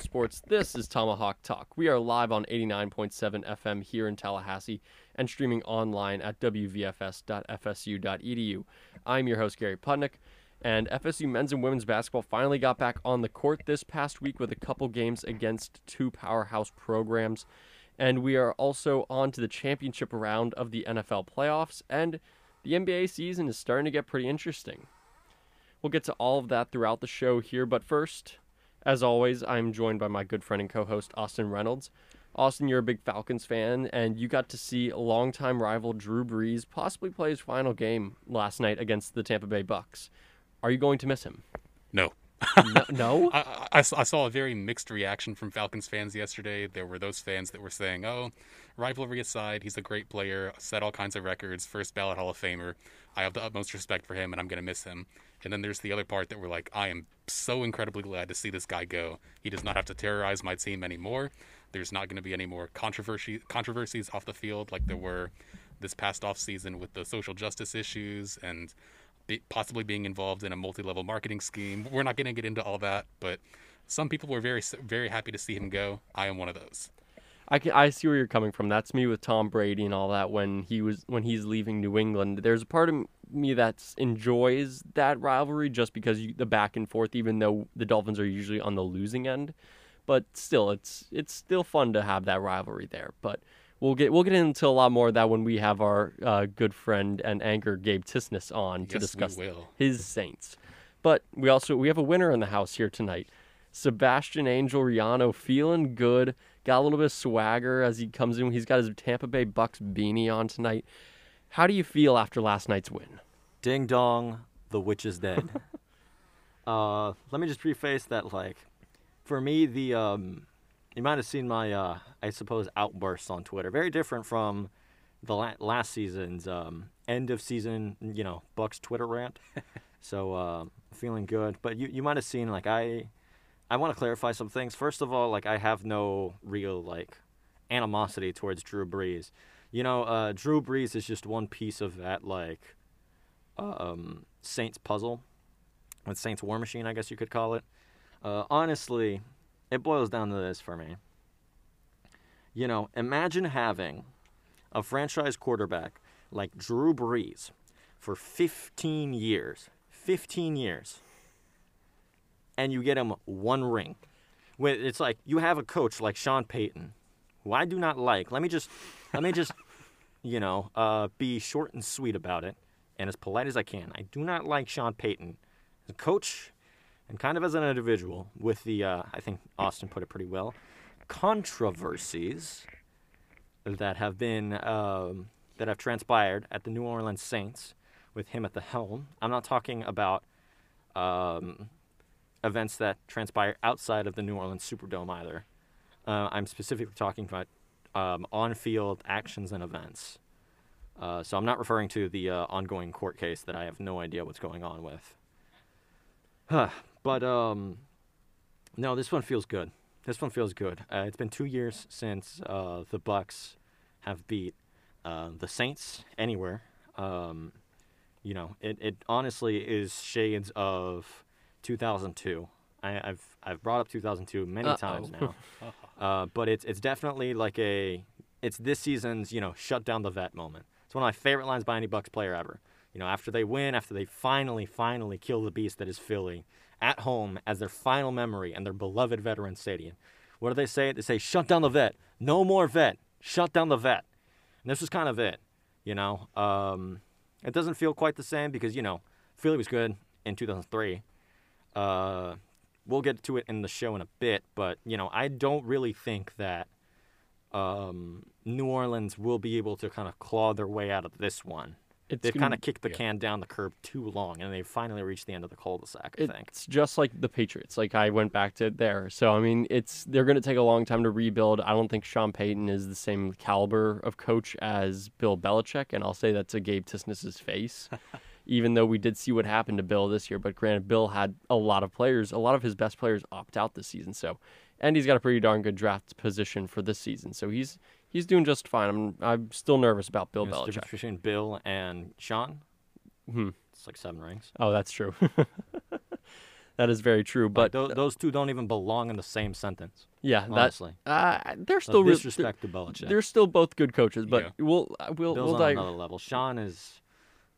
Sports. This is Tomahawk Talk. We are live on 89.7 FM here in Tallahassee and streaming online at wvfs.fsu.edu. I'm your host, Gary Putnick, and FSU men's and women's basketball finally got back on the court this past week with a couple games against two powerhouse programs. And we are also on to the championship round of the NFL playoffs, and the NBA season is starting to get pretty interesting. We'll get to all of that throughout the show here, but first, as always, I'm joined by my good friend and co host, Austin Reynolds. Austin, you're a big Falcons fan, and you got to see longtime rival Drew Brees possibly play his final game last night against the Tampa Bay Bucks. Are you going to miss him? No. no? no? I, I, I, saw a very mixed reaction from Falcons fans yesterday. There were those fans that were saying, oh, rivalry aside, he's a great player, set all kinds of records, first ballot Hall of Famer. I have the utmost respect for him, and I'm going to miss him. And then there's the other part that we're like, I am so incredibly glad to see this guy go. He does not have to terrorize my team anymore. There's not going to be any more controversy controversies off the field like there were this past off season with the social justice issues and be, possibly being involved in a multi-level marketing scheme. We're not going to get into all that, but some people were very very happy to see him go. I am one of those. I can, I see where you're coming from. That's me with Tom Brady and all that when he was when he's leaving New England. There's a part of me that enjoys that rivalry just because you, the back and forth, even though the Dolphins are usually on the losing end. But still, it's it's still fun to have that rivalry there. But we'll get we'll get into a lot more of that when we have our uh, good friend and anchor Gabe Tisness on to yes, discuss his Saints. But we also we have a winner in the house here tonight. Sebastian Angel Riano feeling good, got a little bit of swagger as he comes in. He's got his Tampa Bay Bucks beanie on tonight. How do you feel after last night's win? Ding dong, the witch is dead. uh, let me just preface that, like, for me, the um, you might have seen my, uh, I suppose, outbursts on Twitter. Very different from the la- last season's um, end of season, you know, Bucks Twitter rant. so uh, feeling good, but you you might have seen like I, I want to clarify some things. First of all, like I have no real like animosity towards Drew Brees you know, uh, Drew Brees is just one piece of that like um, Saints puzzle, with Saints War Machine, I guess you could call it. Uh, honestly, it boils down to this for me. You know, imagine having a franchise quarterback like Drew Brees for 15 years. 15 years. And you get him one ring. It's like you have a coach like Sean Payton, who I do not like. Let me just let me just, you know, uh, be short and sweet about it and as polite as I can. I do not like Sean Payton as a coach and kind of as an individual with the, uh, I think Austin put it pretty well, controversies that have been, um, that have transpired at the New Orleans Saints with him at the helm. I'm not talking about um, events that transpire outside of the New Orleans Superdome either. Uh, I'm specifically talking about um, on-field actions and events. Uh, so I'm not referring to the uh, ongoing court case that I have no idea what's going on with. but um, no, this one feels good. This one feels good. Uh, it's been two years since uh, the Bucks have beat uh, the Saints anywhere. Um, you know, it, it honestly is shades of 2002. I, have I've brought up 2002 many Uh-oh. times now. Uh, but it's it's definitely like a it's this season's you know shut down the vet moment. It's one of my favorite lines by any Bucks player ever. You know, after they win, after they finally finally kill the beast that is Philly at home as their final memory and their beloved veteran stadium. What do they say? They say shut down the vet. No more vet. Shut down the vet. And this was kind of it. You know, um, it doesn't feel quite the same because you know Philly was good in 2003. Uh, we'll get to it in the show in a bit, but you know, I don't really think that um, New Orleans will be able to kind of claw their way out of this one. It's They've kind of kicked the yeah. can down the curb too long, and they've finally reached the end of the cul-de-sac. I it's think it's just like the Patriots. Like I went back to there, so I mean, it's they're going to take a long time to rebuild. I don't think Sean Payton is the same caliber of coach as Bill Belichick, and I'll say that to Gabe Tisness's face. even though we did see what happened to Bill this year. But granted, Bill had a lot of players, a lot of his best players opt out this season. So, and he's got a pretty darn good draft position for this season. So he's he's doing just fine. I'm I'm still nervous about Bill Belichick. difference between Bill and Sean. Hmm. It's like seven rings. Oh, that's true. that is very true. But Tho- those two don't even belong in the same sentence. yeah, that Honestly, uh, they're So still re- disrespect to Belichick. They're still both good coaches, but Yeah. we'll uh, we'll Bill's we'll on dig- another level. Sean is,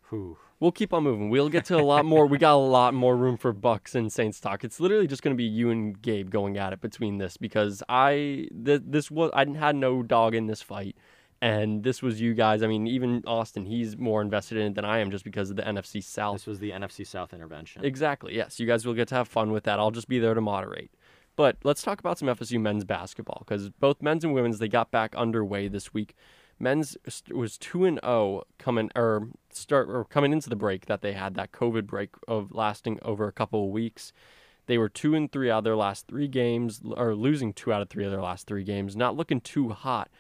who we'll keep on moving. We'll get to a lot more. we got a lot more room for Bucks and Saints talk. It's literally just going to be you and Gabe going at it between this because I th- this was I had no dog in this fight, and this was you guys. I mean, even Austin, he's more invested in it than I am just because of the NFC South. this was the NFC South intervention. Exactly. Yes, you guys will get to have fun with that. I'll just be there to moderate. But let's talk about some FSU men's basketball because both men's and women's they got back underway this week. Men's was two and zero coming or start or coming into the break that they had that COVID break of lasting over a couple of weeks. They were two and three out of their last three games, or losing two out of three of their last three games. Not looking too hot,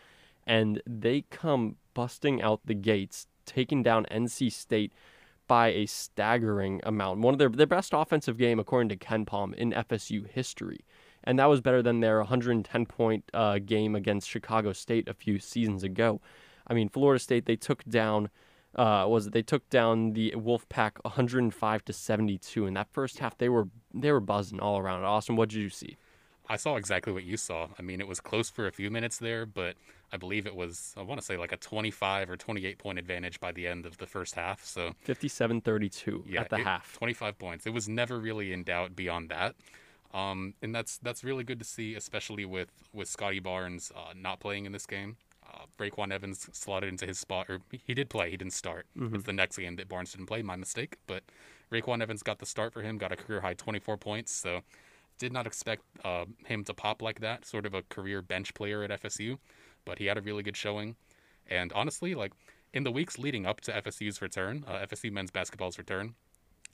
and they come busting out the gates, taking down NC State by a staggering amount. One of their their best offensive game, according to KenPom, in FSU history, and that was better than their 110 point uh, game against Chicago State a few seasons ago. I mean, Florida State they took down. Uh, was it they took down the Wolfpack 105 to 72 in that first half? They were they were buzzing all around. Awesome. What did you see? I saw exactly what you saw. I mean, it was close for a few minutes there, but I believe it was, I want to say like a 25 or 28 point advantage by the end of the first half. So, 57-32 yeah, at the it- half. 25 points. It was never really in doubt beyond that. Um, and that's that's really good to see, especially with with Scotty Barnes uh, not playing in this game. Uh, RayQuan Evans slotted into his spot, or he did play. He didn't start. It's the next game that Barnes didn't play. My mistake. But RayQuan Evans got the start for him. Got a career high 24 points. So did not expect uh, him to pop like that. Sort of a career bench player at FSU, but he had a really good showing. And honestly, like in the weeks leading up to FSU's return, uh, FSU men's basketball's return,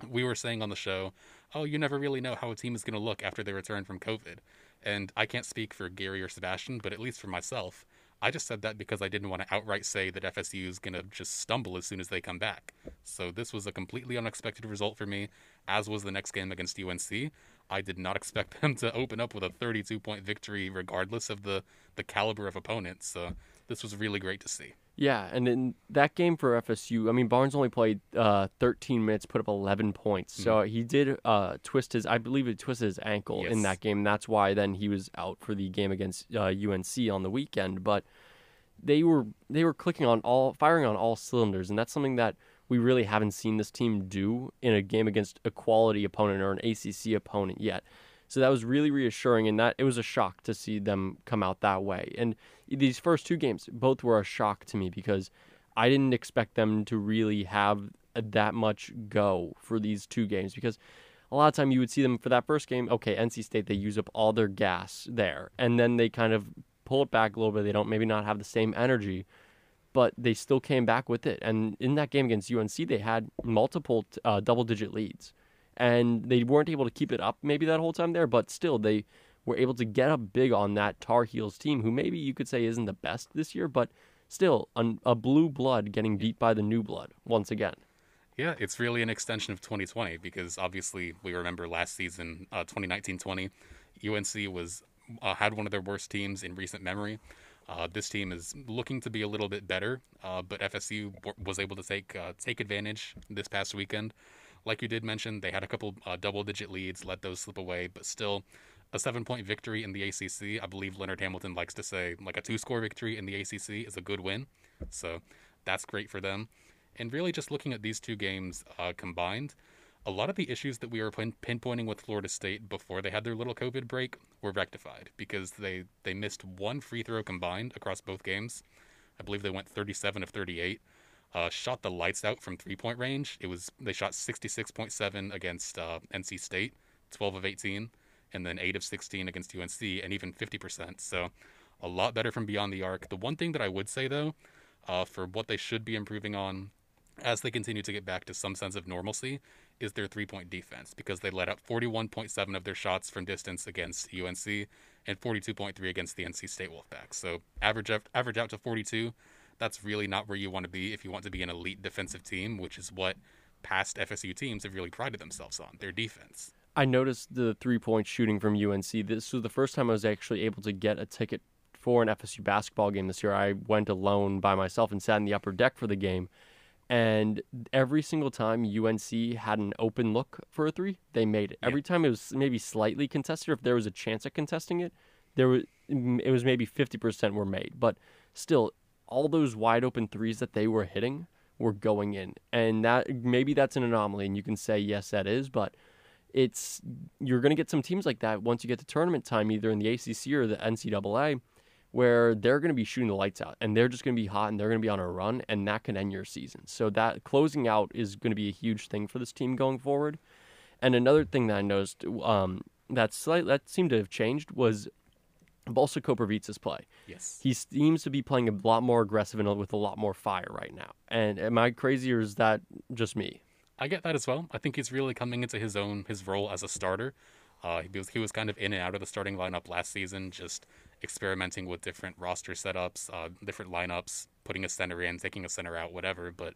we were saying on the show, oh, you never really know how a team is going to look after they return from COVID. And I can't speak for Gary or Sebastian, but at least for myself, I just said that because I didn't want to outright say that FSU is going to just stumble as soon as they come back. So this was a completely unexpected result for me, as was the next game against UNC. I did not expect them to open up with a 32 point victory, regardless of the, the caliber of opponents. So this was really great to see. Yeah, and in that game for FSU, I mean Barnes only played uh, 13 minutes, put up 11 points. So he did uh, twist his, I believe, he twisted his ankle in that game. That's why then he was out for the game against uh, UNC on the weekend. But they were they were clicking on all, firing on all cylinders, and that's something that we really haven't seen this team do in a game against a quality opponent or an ACC opponent yet. So that was really reassuring, and that it was a shock to see them come out that way. And these first two games, both were a shock to me because I didn't expect them to really have that much go for these two games because a lot of time you would see them for that first game. Okay, NC State they use up all their gas there, and then they kind of pull it back a little bit. They don't maybe not have the same energy, but they still came back with it. And in that game against UNC, they had multiple uh, double-digit leads, and they weren't able to keep it up maybe that whole time there. But still, they were able to get up big on that Tar Heels team, who maybe you could say isn't the best this year, but still an, a blue blood getting beat by the new blood once again. Yeah, it's really an extension of 2020 because obviously we remember last season, uh, 2019-20, UNC was uh, had one of their worst teams in recent memory. Uh, this team is looking to be a little bit better, uh, but FSU w- was able to take uh, take advantage this past weekend. Like you did mention, they had a couple uh, double-digit leads, let those slip away, but still a seven-point victory in the ACC. I believe Leonard Hamilton likes to say like a two-score victory in the ACC is a good win, so that's great for them. And really, just looking at these two games uh, combined, a lot of the issues that we were pin- pinpointing with Florida State before they had their little COVID break were rectified because they, they missed one free throw combined across both games. I believe they went 37 of 38. Uh, shot the lights out from three point range. It was they shot 66.7 against uh, NC State, 12 of 18, and then 8 of 16 against UNC, and even 50%. So a lot better from beyond the arc. The one thing that I would say though, uh, for what they should be improving on as they continue to get back to some sense of normalcy is their three point defense because they let up 41.7 of their shots from distance against UNC and 42.3 against the NC State Wolfpack. So average average out to 42. That's really not where you want to be if you want to be an elite defensive team, which is what past FSU teams have really prided themselves on their defense. I noticed the three point shooting from UNC. This was the first time I was actually able to get a ticket for an FSU basketball game this year. I went alone by myself and sat in the upper deck for the game. And every single time UNC had an open look for a three, they made it. Yeah. Every time it was maybe slightly contested, or if there was a chance at contesting it, there was it was maybe fifty percent were made. But still, all those wide open threes that they were hitting were going in, and that maybe that's an anomaly, and you can say yes, that is, but it's you're going to get some teams like that once you get to tournament time, either in the ACC or the NCAA, where they're going to be shooting the lights out and they're just going to be hot and they're going to be on a run, and that can end your season. So that closing out is going to be a huge thing for this team going forward. And another thing that I noticed um, that slight that seemed to have changed was Balsa Koprivica's play. Yes. He seems to be playing a lot more aggressive and with a lot more fire right now. And am I crazy or is that just me? I get that as well. I think he's really coming into his own his role as a starter. Uh, he was he was kind of in and out of the starting lineup last season, just experimenting with different roster setups, uh, different lineups, putting a center in, taking a center out, whatever. But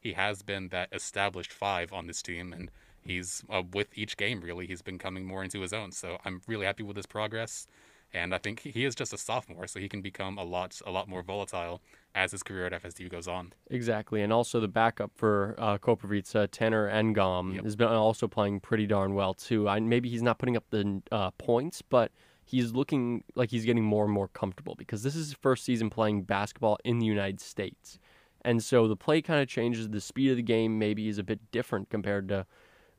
he has been that established five on this team, and he's uh, with each game really he's been coming more into his own. So I'm really happy with his progress, and I think he- is just a sophomore, so he can become a lot a lot more volatile as his career at FSU goes on. Exactly, and also the backup for uh, Koprivica, Tanor Ngom, Yep. has been also playing pretty darn well too. I, maybe he's not putting up the uh, points, but he's looking like he's getting more and more comfortable because this is his first season playing basketball in the United States, and so the play kind of changes. The speed of the game maybe is a bit different compared to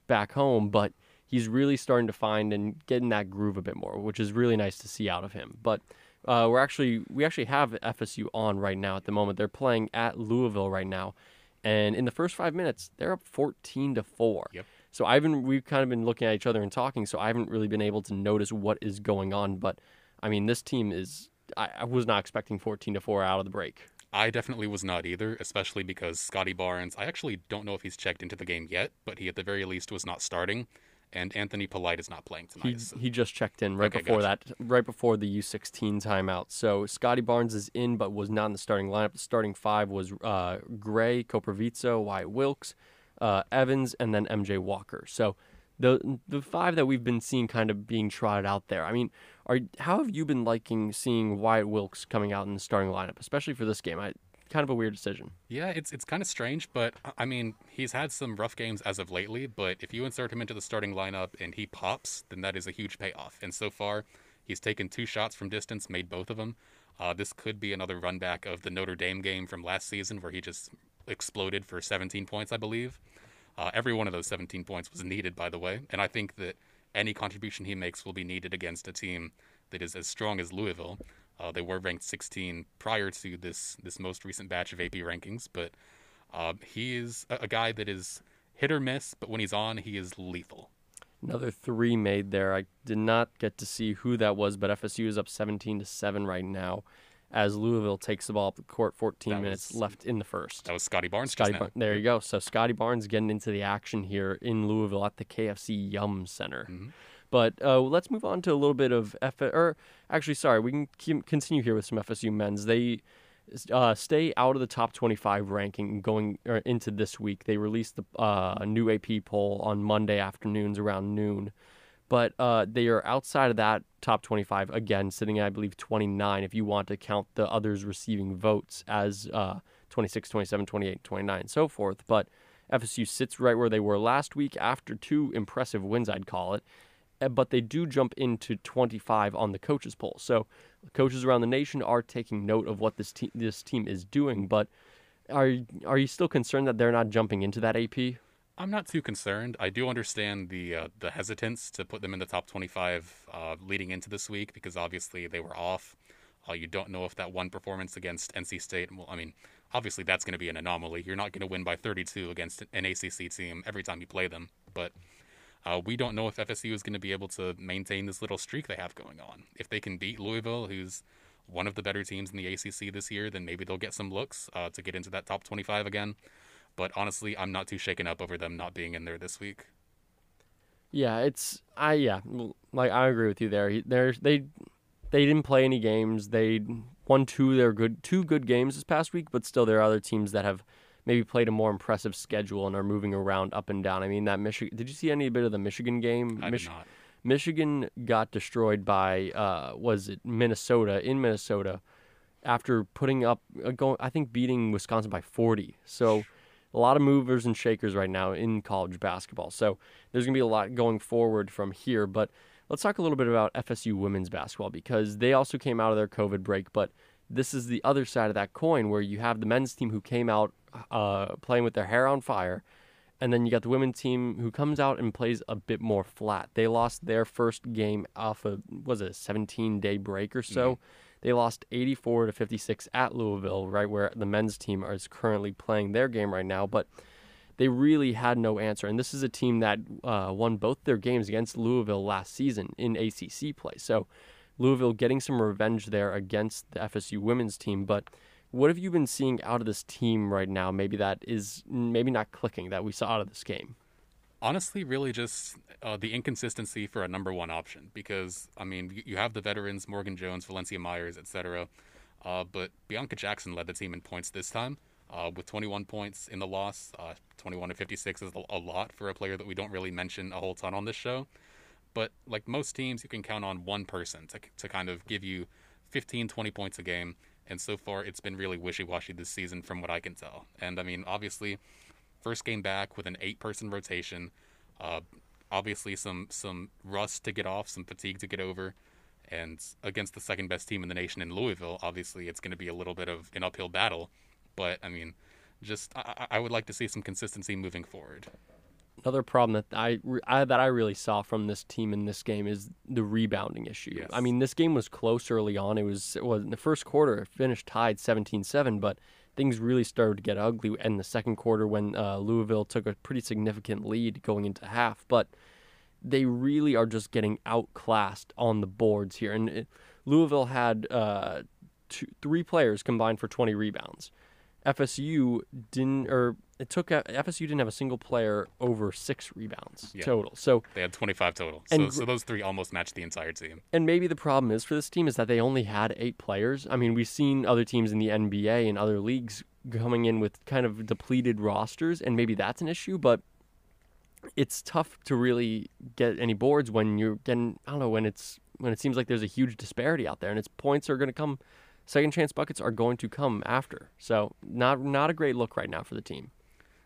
back home, but he's really starting to find and get in that groove a bit more, which is really nice to see out of him. But uh, we're actually we actually have FSU on right now at the moment. They're playing at Louisville right now, and in the first five minutes, they're up fourteen to four. Yep. So I haven't we've kind of been looking at each other and talking, so I haven't really been able to notice what is going on. But I mean, this team is I, I was not expecting fourteen to four out of the break. I definitely was not either, especially because Scotty Barnes, I actually don't know if he's checked into the game yet, but he at the very least was not starting, and Anthony Polite is not playing tonight. He, so- he just checked in right Okay, before gotcha. that, right before the U16 timeout. So Scotty Barnes is in, but was not in the starting lineup. The starting five was uh, Gray, Koprivica, Wyatt Wilkes, uh, Evans, and then MJ Walker. So the the five that we've been seeing kind of being trotted out there. I mean, are how have you been liking seeing Wyatt Wilkes coming out in the starting lineup, especially for this game? I kind of a weird decision. Yeah, it's it's kind of strange, but I- I mean, he's had some rough games as of lately. But if you insert him into the starting lineup and he pops, then that is a huge payoff. And so far, he's taken two shots from distance, made both of them. Uh, this could be another run back of the Notre Dame game from last season, where he just exploded for 17 points, I believe. Uh, every one of those 17 points was needed, by the way, and I think that any contribution he makes will be needed against a team that is as strong as Louisville. Uh, they were ranked 16 prior to this this most recent batch of AP rankings, but uh, he is a, a guy that is hit or miss, but when he's on, he is lethal. Another three made there. I did not get to see who that was, but FSU is up 17 to 7 right now as Louisville takes the ball up the court 14 That minutes was- left in the first. That was Scotty Barnes Scotty just now. Bar- there you go. So Scotty Barnes getting into the action here in Louisville at the KFC Yum Center. Mhm. But uh, let's move on to a little bit of F. Or actually, sorry, we can continue here with some FSU men's. They uh, stay out of the top 25 ranking going or into this week. They released the uh, new AP poll on Monday afternoons around noon. But uh, they are outside of that top 25 again, sitting at, I believe, 29 if you want to count the others receiving votes as uh, 26, 27, 28, 29, and so forth. But FSU sits right where they were last week after two impressive wins, I'd call it. Uh, But they do jump into 25 on the coaches poll. So coaches around the nation are taking note of what this team this team is doing. But are are you still concerned that they're not jumping into that AP? I'm not too concerned. I do understand the uh, the hesitance to put them in the top 25 uh, leading into this week because obviously they were off. Uh, you don't know if that one performance against NC State. Well, I mean, obviously that's going to be an anomaly. You're not going to win by 32 against an ACC team every time you play them. But uh, we don't know if FSU is going to be able to maintain this little streak they have going on. If they can beat Louisville, who's one of the better teams in the ACC this year, then maybe they'll get some looks uh, to get into that top 25 again. But honestly, I'm not too shaken up over them not being in there this week. Yeah, it's I yeah, like I agree with you there. He- They're they they didn't play any games. They won two. They're good two good games this past week, but still there are other teams that have maybe played a more impressive schedule and are moving around up and down. I mean that Michigan. Did you see any bit of the Michigan game? I Mich- did not. Michigan got destroyed by uh, was it Minnesota in Minnesota after putting up uh, going I think beating Wisconsin by 40. So a lot of movers and shakers right now in college basketball. So there's going to be a lot going forward from here. But let's talk a little bit about FSU women's basketball because they also came out of their COVID break. But this is the other side of that coin where you have the men's team who came out uh, playing with their hair on fire. And then you got the women's team who comes out and plays a bit more flat. They lost their first game off of was it a 17 day break or so. Mm-hmm. They lost 84 to 56 at Louisville, right where the men's team is currently playing their game right now. But they really had no answer. And this is a team that uh, won both their games against Louisville last season in ACC play. So Louisville getting some revenge there against the FSU women's team. But what have you been seeing out of this team right now? Maybe that is maybe not clicking that we saw out of this game. Honestly, really just uh, the inconsistency for a number one option because I mean you have the veterans Morgan Jones, Valencia Myers, etc. Uh, but Bianca Jackson led the team in points this time uh, with 21 points in the loss. Uh, 21 to 56 is a lot for a player that we don't really mention a whole ton on this show. But like most teams, you can count on one person to, to kind of give you 15, 20 points a game. And so far, it's been really wishy washy this season from what I can tell. And I mean, obviously, first game back with an eight person rotation. Uh, obviously, some, some rust to get off, some fatigue to get over. And against the second best team in the nation in Louisville, obviously, it's going to be a little bit of an uphill battle. But I mean, just I, I would like to see some consistency moving forward. Another problem that I, I, that I really saw from this team in this game is the rebounding issue. Yes. I mean, this game was close early on. It was it was in the first quarter it finished tied 17-7, but things really started to get ugly in the second quarter when uh, Louisville took a pretty significant lead going into half. But they really are just getting outclassed on the boards here, and it, Louisville had uh, two, three players combined for 20 rebounds. FSU didn't, or it took FSU didn't have a single player over six rebounds yeah. total. So they had 25 total. So, so those three almost matched the entire team. And maybe the problem is for this team is that they only had eight players. I mean, we've seen other teams in the NBA and other leagues coming in with kind of depleted rosters, and maybe that's an issue. But it's tough to really get any boards when you're getting. I don't know when it's when it seems like there's a huge disparity out there, and its points are going to come second chance buckets are going to come after. So not not a great look right now for the team.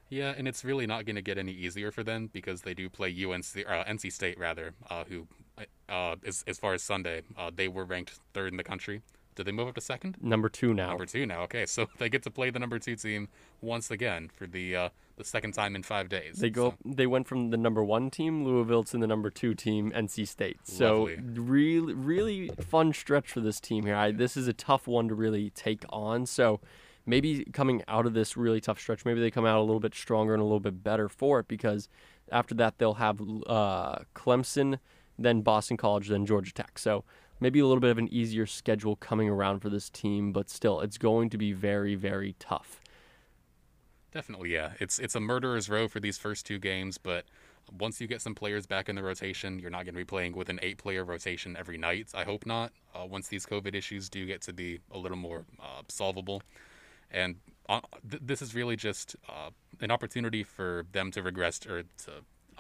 Yeah, and it's really not going to get any easier for them because they do play UNC uh, NC State rather, uh, who uh, as as far as Sunday, uh, they were ranked third in the country. Did they move up to second? Number two now. Number two now. Okay, so they get to play the number two team once again for the uh, the second time in five days. They go. So. They went from the number one team Louisville to the number two team NC State. So Lovely. really, really fun stretch for this team here. I, this is a tough one to really take on. So maybe coming out of this really tough stretch, maybe they come out a little bit stronger and a little bit better for it because after that they'll have uh, Clemson, then Boston College, then Georgia Tech. So maybe a little bit of an easier schedule coming around for this team, but still, it's going to be very, very tough. Definitely, yeah. It's it's a murderer's row for these first two games, but once you get some players back in the rotation, you're not going to be playing with an eight-player rotation every night. I hope not. Uh, once these COVID issues do get to be a little more uh, solvable, and uh, th- this is really just uh, an opportunity for them to regress or to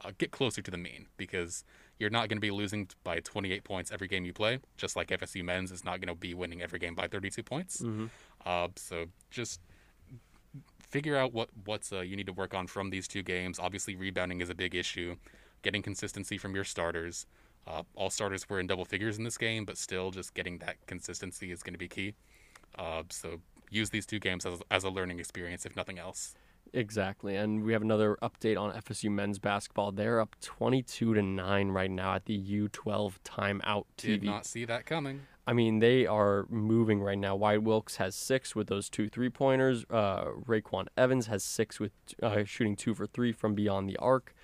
uh, get closer to the mean because you're not going to be losing by 28 points every game you play, just like FSU men's is not going to be winning every game by 32 points. Mm-hmm. Uh, so just figure out what what's uh, you need to work on from these two games. Obviously, rebounding is a big issue. Getting consistency from your starters. Uh, all starters were in double figures in this game, but still, just getting that consistency is going to be key. Uh, so use these two games as, as a learning experience, if nothing else. Exactly, and we have another update on FSU men's basketball. They're up twenty-two to nine right now at the U12 timeout TV. Did not see that coming. I mean, they are moving right now. Wyatt Wilkes has six with those two three-pointers. Uh, RayQuan Evans has six with uh, shooting two for three from beyond the arc.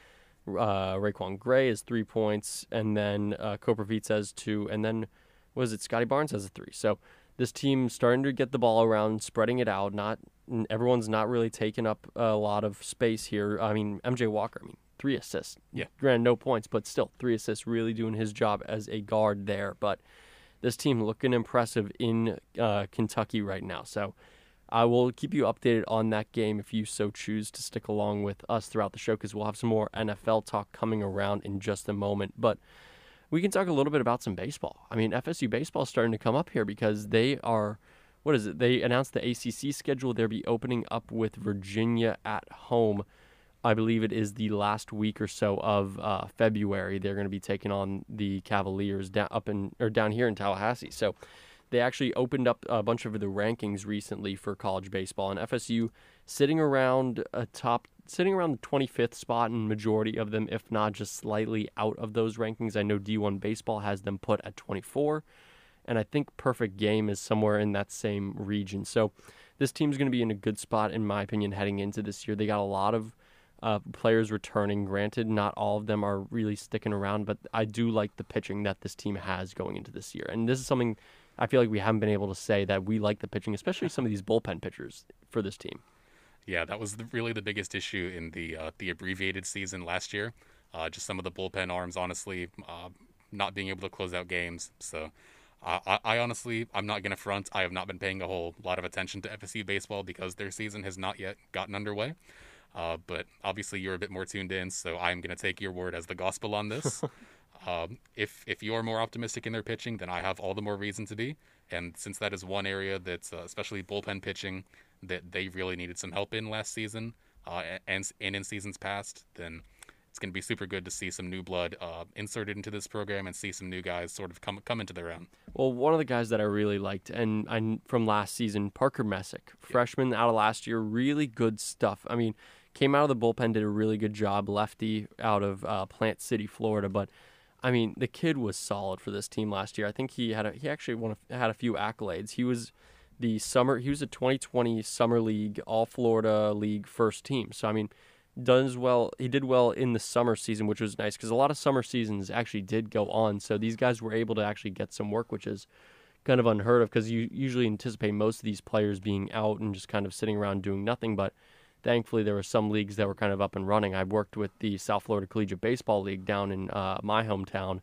Uh, RaiQuan Gray has three points, and then uh, Koprivica has two, and then was it Scotty Barnes has a three. So this team starting to get the ball around, spreading it out. Not everyone's not really taking up a lot of space here. I mean, MJ Walker. I mean, three assists. Yeah, granted, no points, but still three assists. Really doing his job as a guard there. But this team looking impressive in uh, Kentucky right now. So. I will keep you updated on that game if you so choose to stick along with us throughout the show because we'll have some more NFL talk coming around in just a moment. But we can talk a little bit about some baseball. I mean, FSU baseball is starting to come up here because they are what is it? They announced the ACC schedule. They'll be opening up with Virginia at home. I believe it is the last week or so of uh, February. They're going to be taking on the Cavaliers down up in or down here in Tallahassee. So they actually opened up a bunch of the rankings recently for college baseball, and FSU sitting around a top, sitting around the 25th spot and majority of them, if not just slightly out of those rankings. I know D1 baseball has them put at 24, and I think Perfect Game is somewhere in that same region. So this team's going to be in a good spot, in my opinion, heading into this year. They got a lot of uh, players returning. Granted, not all of them are really sticking around, but I do like the pitching that this team has going into this year. And this is something I feel like we haven't been able to say that we like the pitching, especially some of these bullpen pitchers for this team. Yeah, that was the, really the biggest issue in the uh, the abbreviated season last year. Uh, just some of the bullpen arms, honestly, uh, not being able to close out games. So, I, I, honestly, I'm not gonna front. I have not been paying a whole lot of attention to FSU baseball because their season has not yet gotten underway. Uh, but obviously, you're a bit more tuned in, so I'm gonna take your word as the gospel on this. Um, if if you're more optimistic in their pitching, then I have all the more reason to be. And since that is one area that's uh, especially bullpen pitching that they really needed some help in last season uh, and and in seasons past, then it's going to be super good to see some new blood uh, inserted into this program and see some new guys sort of come come into their own. Well, one of the guys that I really liked, and I, from last season, Parker Messick, freshman out of last year, really good stuff. I mean, came out of the bullpen, did a really good job, lefty out of uh, Plant City, Florida, but I mean, the kid was solid for this team last year. I think he had a, he actually won a, had a few accolades. He was the summer he was a 2020 summer league all Florida league first team. So I mean, does well. He did well in the summer season, which was nice because a lot of summer seasons actually did go on. So these guys were able to actually get some work, which is kind of unheard of because you usually anticipate most of these players being out and just kind of sitting around doing nothing. But thankfully there were some leagues that were kind of up and running. I worked with the South Florida Collegiate Baseball League down in uh, my hometown,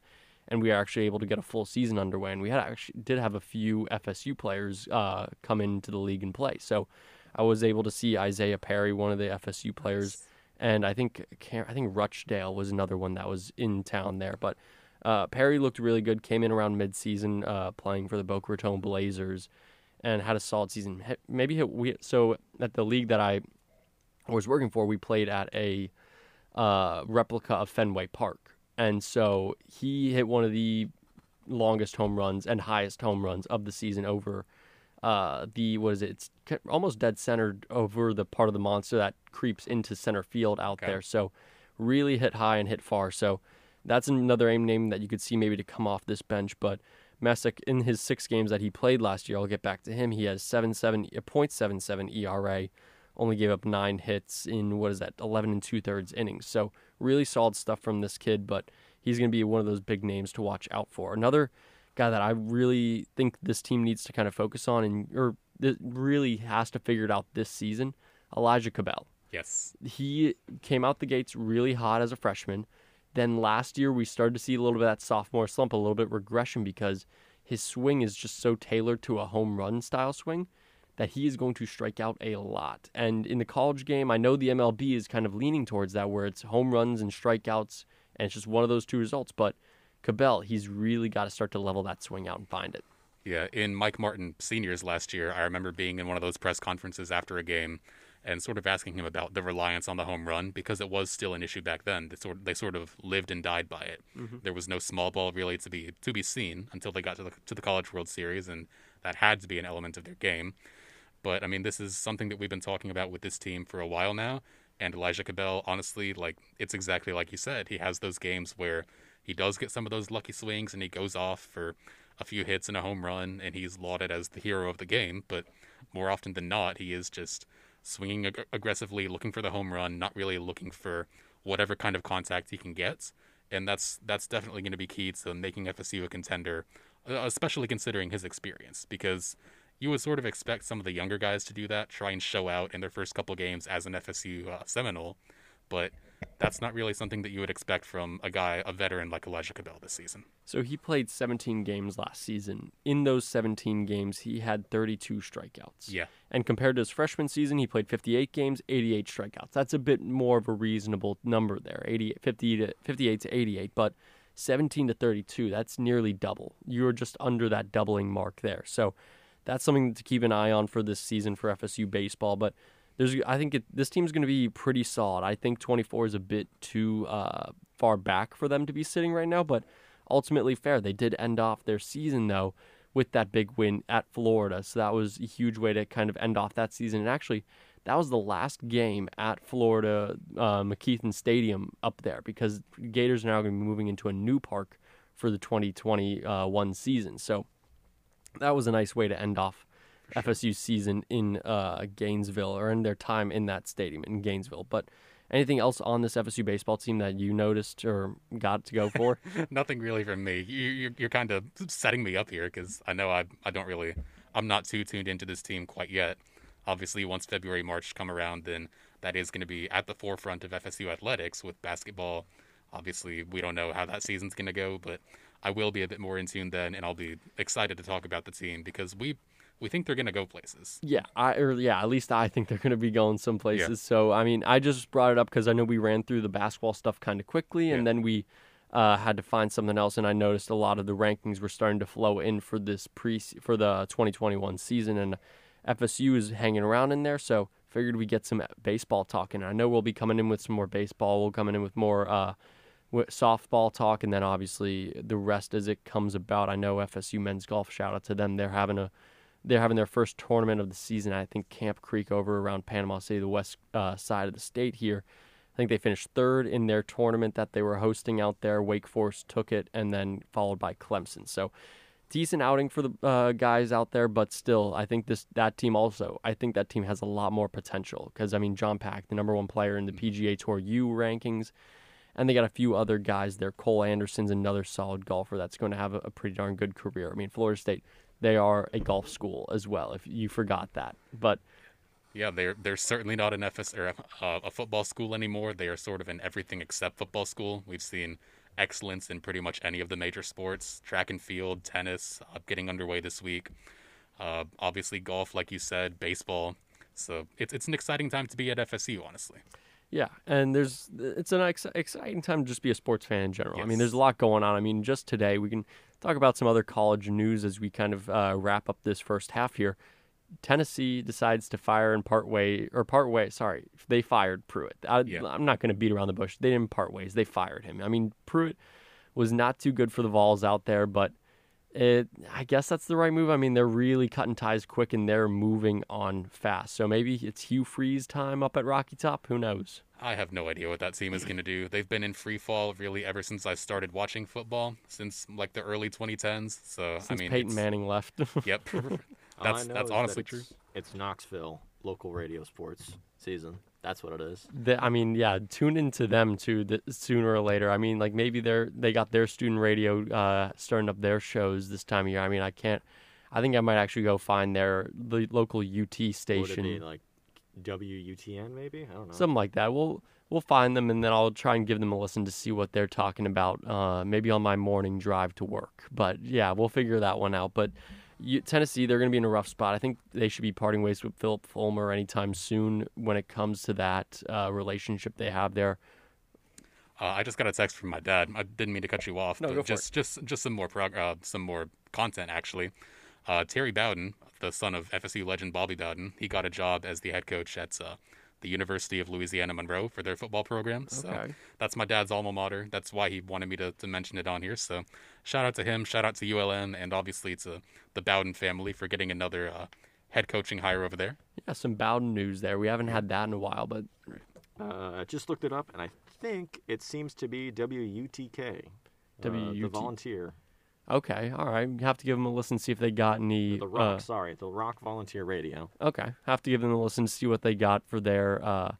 and we were actually able to get a full season underway. And we had actually did have a few FSU players uh, come into the league and play. So I was able to see Isaiah Perry, one of the FSU players, and I think I think Rutchdale was another one that was in town there. But uh, Perry looked really good. Came in around midseason, uh, playing for the Boca Raton Blazers, and had a solid season. Maybe hit we so at the league that I was working for, we played at a uh, replica of Fenway Park, and so he hit one of the longest home runs and highest home runs of the season over uh, the what is it? It's almost dead centered over the part of the monster that creeps into center field out okay. there. So really hit high and hit far. So that's another aim name that you could see maybe to come off this bench, but. Messick, in his six games that he played last year, I'll get back to him. He has 7.7, a .77 ERA, only gave up nine hits in what is that, 11 and two thirds innings. So really solid stuff from this kid, but he's going to be one of those big names to watch out for. Another guy that I really think this team needs to kind of focus on and or really has to figure it out this season, Elijah Cabell. Yes. He came out the gates really hot as a freshman. Then last year we started to see a little bit of that sophomore slump, a little bit regression because his swing is just so tailored to a home run style swing that he is going to strike out a lot. And in the college game, I know the MLB is kind of leaning towards that, where it's home runs and strikeouts, and it's just one of those two results. But Cabell, he's really got to start to level that swing out and find it. Yeah, in Mike Martin seniors last year, I remember being in one of those press conferences after a game and sort of asking him about the reliance on the home run because it was still an issue back then. They sort of, they sort of lived and died by it. Mm-hmm. There was no small ball really to be to be seen until they got to the to the College World Series, and that had to be an element of their game. But I mean, this is something that we've been talking about with this team for a while now. And Elijah Cabell, honestly, like it's exactly like you said. He has those games where he does get some of those lucky swings and he goes off for a few hits and a home run, and he's lauded as the hero of the game. But more often than not, he is just swinging ag- aggressively, looking for the home run, not really looking for whatever kind of contact he can get. And that's that's definitely going to be key to making FSU a contender, especially considering his experience, because you would sort of expect some of the younger guys to do that, try and show out in their first couple games as an FSU uh, Seminole, but that's not really something that you would expect from a guy, a veteran like Elijah Cabell this season. So he played 17 games last season. In those 17 games, he had 32 strikeouts. Yeah. And compared to his freshman season, he played 58 games, 88 strikeouts. That's a bit more of a reasonable number there, 80, 50 to 58 to 88, but 17 to 32, that's nearly double. You're just under that doubling mark there. So that's something to keep an eye on for this season for FSU baseball. But there's, I think it, this team's going to be pretty solid. I think 24 is a bit too uh, far back for them to be sitting right now, but ultimately fair. They did end off their season though with that big win at Florida, so that was a huge way to kind of end off that season. And actually, that was the last game at Florida uh, McKethan Stadium up there because Gators are now going to be moving into a new park for the 2021 season. So that was a nice way to end off sure. FSU's season in uh, Gainesville or in their time in that stadium in Gainesville. But anything else on this FSU baseball team that you noticed or got to go for? Nothing really from me. You, you're kind of setting me up here because I know I I don't really I'm not too tuned into this team quite yet. Obviously, once February, March come around, then that is going to be at the forefront of FSU athletics with basketball. Obviously, we don't know how that season's going to go, but I will be a bit more in tune then, and I'll be excited to talk about the team because we we think they're going to go places. Yeah, I or yeah, at least I think they're going to be going some places. Yeah. So I mean, I just brought it up because I know we ran through the basketball stuff kind of quickly, and yeah. then we uh, had to find something else, and I noticed a lot of the rankings were starting to flow in for this pre for the 2021 season, and FSU is hanging around in there, so figured we get some baseball talking. I know we'll be coming in with some more baseball. We'll coming in with more uh, softball talk, and then obviously the rest as it comes about. I know FSU men's golf. Shout out to them. They're having a they're having their first tournament of the season. I think Camp Creek over around Panama City, the west uh, side of the state here. I think they finished third in their tournament that they were hosting out there. Wake Forest took it, and then followed by Clemson. So decent outing for the uh, guys out there, but still, I think this that team also. I think that team has a lot more potential because I mean, John Pak, the number one player in the PGA Tour U rankings, and they got a few other guys there. Cole Anderson's another solid golfer that's going to have a, a pretty darn good career. I mean, Florida State, they are a golf school as well. If you forgot that, but. Yeah, they're they're certainly not an FS or a, a football school anymore. They are sort of an everything except football school. We've seen excellence in pretty much any of the major sports track and field, tennis, uh, getting underway this week. Uh, obviously, golf, like you said, baseball. So it's, it's an exciting time to be at FSU, honestly. Yeah, and there's it's an ex- exciting time to just be a sports fan in general. Yes. I mean, there's a lot going on. I mean, just today we can talk about some other college news as we kind of uh, wrap up this first half here. Tennessee decides to fire and part way or part way. Sorry, they fired Pruitt. I, am not going to beat around the bush. They didn't part ways. They fired him. I mean, Pruitt was not too good for the Vols out there, but it. I guess that's the right move. I mean, they're really cutting ties quick and they're moving on fast. So maybe it's Hugh Freeze time up at Rocky Top. Who knows? I have no idea what that team is going to do. They've been in free fall really ever since I started watching football, since like the early 2010s. So since I mean, Peyton Manning left. yep. That's that's honestly that true. It's Knoxville local radio sports season. That's what it is. The, I mean, yeah, tune into them too. The, sooner or later. I mean, like maybe they're they got their student radio uh, starting up their shows this time of year. I mean, I can't. I think I might actually go find their the local UT station. Would it be like WUTN maybe? I don't know. Something like that. We'll we'll find them and then I'll try and give them a listen to see what they're talking about. Uh, maybe on my morning drive to work. But yeah, we'll figure that one out. But you, Tennessee, they're going to be in a rough spot. I think they should be parting ways with Phillip Fulmer anytime soon when it comes to that uh, relationship they have there. Uh, I just got a text from my dad. I didn't mean to cut you off, no, but just just just some more prog- uh, some more content actually. Uh, Terry Bowden, the son of FSU legend Bobby Bowden, he got a job as the head coach at uh, the University of Louisiana Monroe for their football program. So okay. that's my dad's alma mater. That's why he wanted me to, to mention it on here. So shout out to him, shout out to ULM, and obviously to the Bowden family for getting another uh, head coaching hire over there. Yeah, some Bowden news there. We haven't had that in a while, but uh, I just looked it up, and I think it seems to be WUTK, WUT- uh, the Volunteer. Okay, all right. You have to give them a listen, see if they got any. The Rock, uh, sorry, the Rock Volunteer Radio. Okay, have to give them a listen, to see what they got for their uh,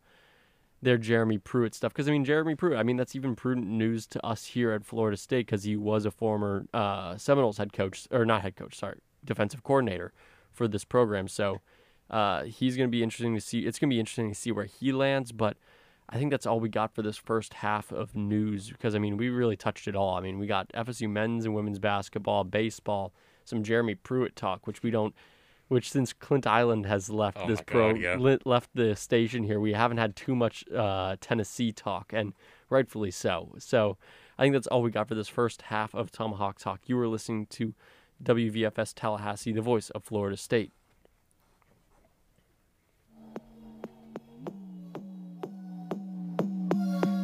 their Jeremy Pruitt stuff. Because I mean, Jeremy Pruitt. I mean, that's even prudent news to us here at Florida State because he was a former uh, Seminoles head coach, or not head coach, sorry, defensive coordinator for this program. So uh, he's going to be interesting to see. It's going to be interesting to see where he lands, but I think that's all we got for this first half of news because I mean we really touched it all. I mean we got FSU men's and women's basketball, baseball, some Jeremy Pruitt talk, which we don't, which since Clint Island has left oh this pro, God, yeah. left the station here, we haven't had too much uh, Tennessee talk, and rightfully so. So I think that's all we got for this first half of Tomahawk Talk. You were listening to WVFS Tallahassee, the voice of Florida State.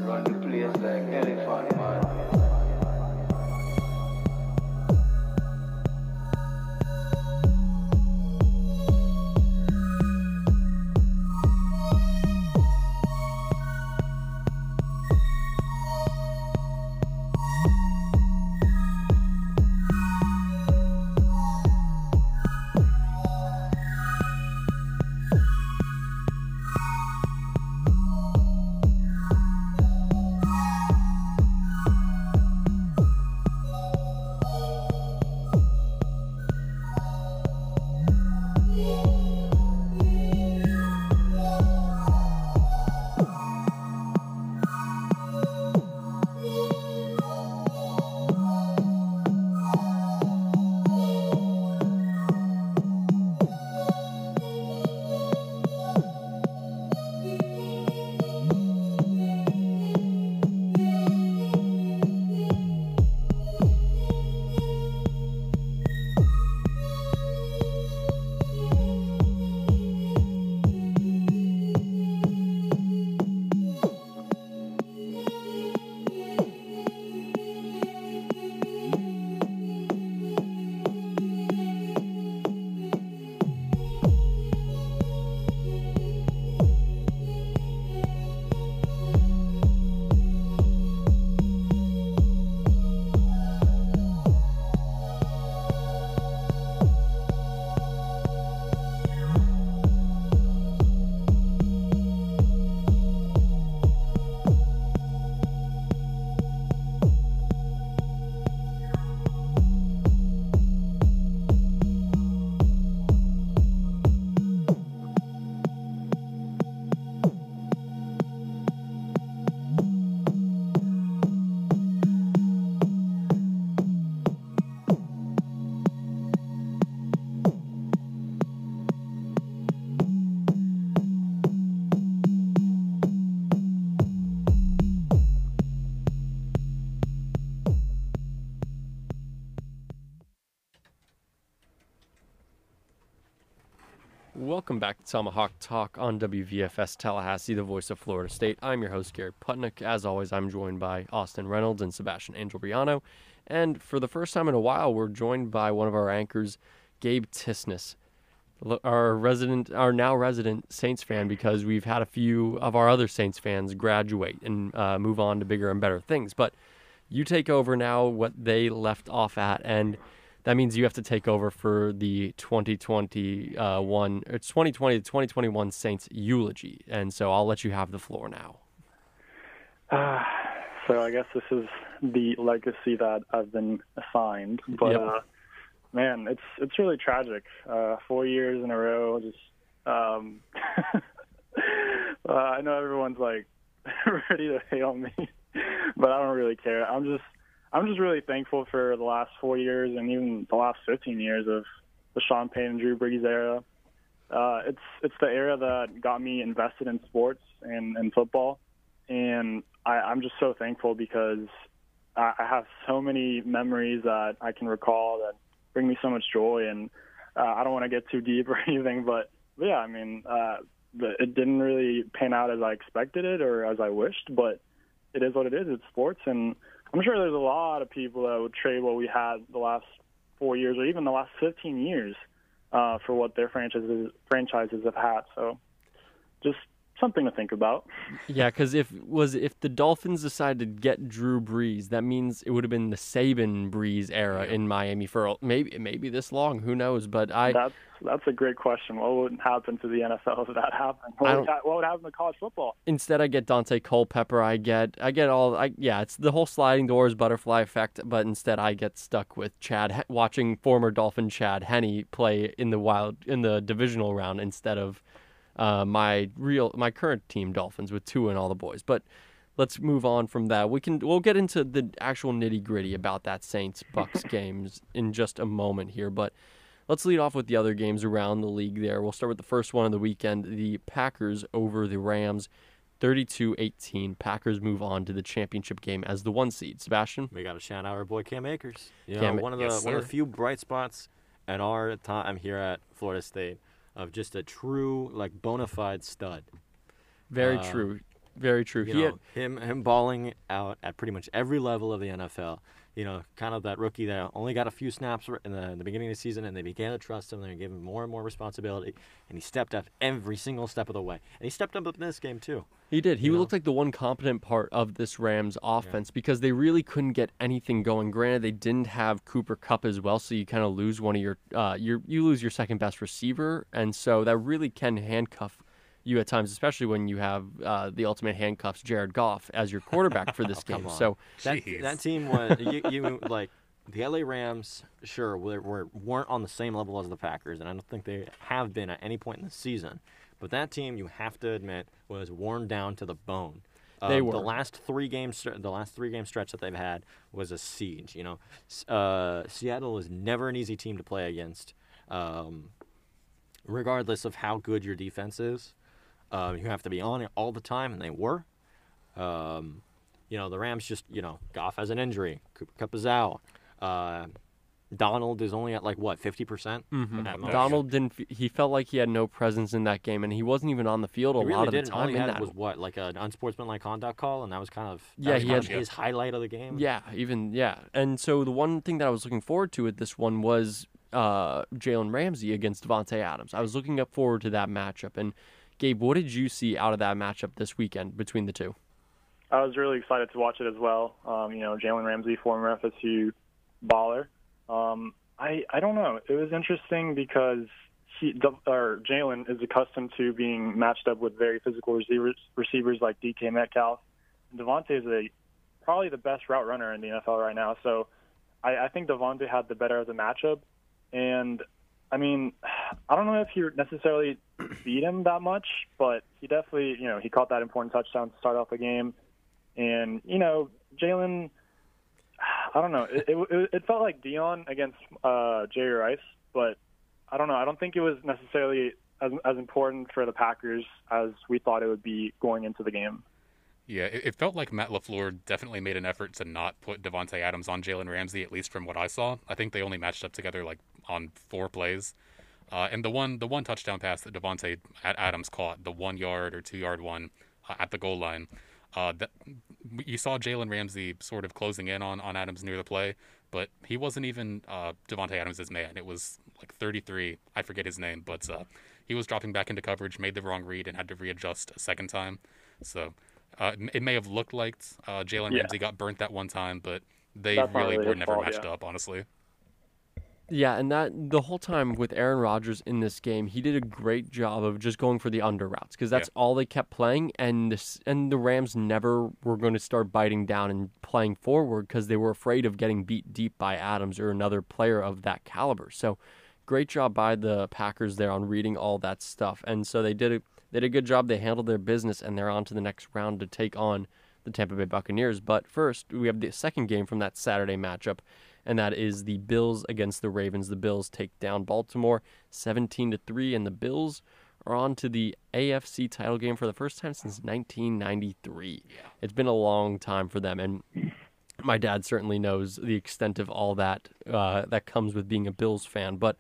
Run the place like elephant man. Welcome back to Tomahawk Talk on WVFS Tallahassee, the voice of Florida State. I'm your host, Gary Putnick. As always, I'm joined by Austin Reynolds and Sebastian Angelbriano. And for the first time in a while, we're joined by one of our anchors, Gabe Tisness, our resident, our now resident Saints fan, because we've had a few of our other Saints fans graduate and uh, move on to bigger and better things. But you take over now what they left off at, and that means you have to take over for the 2021 it's 2020 to 2021 Saints eulogy. And so I'll let you have the floor now. Uh, so I guess this is the legacy that I've been assigned. But Yep. uh, man, it's it's really tragic. Uh, four years in a row. Just um, uh, I know everyone's like ready to hate on me, but I don't really care. I'm just I'm just really thankful for the last four years and even the last 15 years of the Sean Payton and Drew Brees era. Uh, it's it's the era that got me invested in sports and, and football and I, I'm just so thankful because I, I have so many memories that I can recall that bring me so much joy. And uh, I don't want to get too deep or anything, but, yeah, I mean, uh, it didn't really pan out as I expected it or as I wished, but it is what it is. It's sports, and I'm sure there's a lot of people that would trade what we had the last four years or even the last 15 years uh, for what their franchises franchises have had. So, just something to think about. Yeah, because if was if the Dolphins decided to get Drew Brees, that means it would have been the Saban Brees era in Miami for maybe maybe this long. Who knows? But I That's that's a great question. What would happen to the NFL if that happened? What, would, what would happen to college football? instead I get Dante Culpepper. I get I get all I yeah. It's the whole sliding doors butterfly effect. But instead I get stuck with Chad watching former Dolphin Chad Henne play in the wild in the divisional round instead of uh, my real my current team Dolphins with Tua and all the boys. But let's move on from that. We can we'll get into the actual nitty gritty about that Saints Bucks games in just a moment here, but. Let's lead off with the other games around the league there. We'll start with the first one of the weekend the Packers over the Rams. 32-18. Packers move on to the championship game as the one seed. Sebastian, We got to shout out our boy Cam Akers. You Cam- one of the Yes, one of the few bright spots at our time here at Florida State of just a true like bona fide stud. very Uh, true, very true. He know, had- him him balling out at pretty much every level of the NFL. You know, kind of that rookie that only got a few snaps in the, in the beginning of the season, and they began to trust him. They gave him more and more responsibility, and he stepped up every single step of the way. And he stepped up in this game too. He did. He You know? looked like the one competent part of this Rams offense because they really couldn't get anything going. Granted, they didn't have Cooper Kupp as well, so you kind of lose one of your uh, your you lose your second best receiver, and so that really can handcuff you at times, especially when you have uh, the ultimate handcuffs, Jared Goff, as your quarterback for this game. On. So That, that team was you, you like the LA Rams. Sure, were, were weren't on the same level as the Packers, and I don't think they have been at any point in the season. But that team, you have to admit, was worn down to the bone. They Um, were. the last three games. The last three game stretch that they've had was a siege. You know, uh, Seattle is never an easy team to play against, um, regardless of how good your defense is. Uh, you have to be on it all the time, and they were. Um, you know, the Rams just, you know, Goff has an injury. Cooper Kupp is out. Uh, Donald is only at like what, 50%? Mhm. At most. Donald didn't, he felt like he had no presence in that game, and he wasn't even on the field a really lot of didn't. the All time he in had that. was what, like an unsportsmanlike conduct call, and that was kind of Yeah, he kind had- his highlight of the game. Yeah, even yeah. And so the one thing that I was looking forward to at this one was uh, Jalen Ramsey against Davante Adams. I was looking up forward to that matchup. And Gabe, what did you see out of that matchup this weekend between the two? I was really excited to watch it as well. Um, you know, Jalen Ramsey, former FSU baller. Um, I I don't know. It was interesting because he or Jalen is accustomed to being matched up with very physical receivers receivers like DK Metcalf. Davante is a probably the best route runner in the NFL right now. So I, I think Davante had the better of the matchup. And I mean, I don't know if he necessarily beat him that much, but he definitely, you know, he caught that important touchdown to start off the game. And you know, Jalen, I don't know. It, it, it felt like Deion against uh, Jerry Rice, but I don't know. I don't think it was necessarily as, as important for the Packers as we thought it would be going into the game. Yeah, it, it felt like Matt LaFleur definitely made an effort to not put Davante Adams on Jalen Ramsey, at least from what I saw. I think they only matched up together like on four plays. Uh, and the one the one touchdown pass that Davante Adams caught, the one yard or two yard one uh, at the goal line, uh, that you saw Jalen Ramsey sort of closing in on, on Adams near the play, but he wasn't even uh, Davante Adams' man. It was like 33, I forget his name, but uh, he was dropping back into coverage, made the wrong read, and had to readjust a second time. So uh, it may have looked like uh, Jalen Yeah. Ramsey got burnt that one time, but they That's really really were never fault, matched yeah. up, honestly. Yeah, and that the whole time with Aaron Rodgers in this game, he did a great job of just going for the under routes because that's all they kept playing, and this, and the Rams never were going to start biting down and playing forward because they were afraid of getting beat deep by Adams or another player of that caliber. So, great job by the Packers there on reading all that stuff, and so they did a they did a good job. They handled their business, and they're on to the next round to take on the Tampa Bay Buccaneers. But first, we have the second game from that Saturday matchup, and that is the Bills against the Ravens. The Bills take down Baltimore 17 to 3, and the Bills are on to the AFC title game for the first time since 1993. It's been a long time for them, and my dad certainly knows the extent of all that uh, that comes with being a Bills fan. But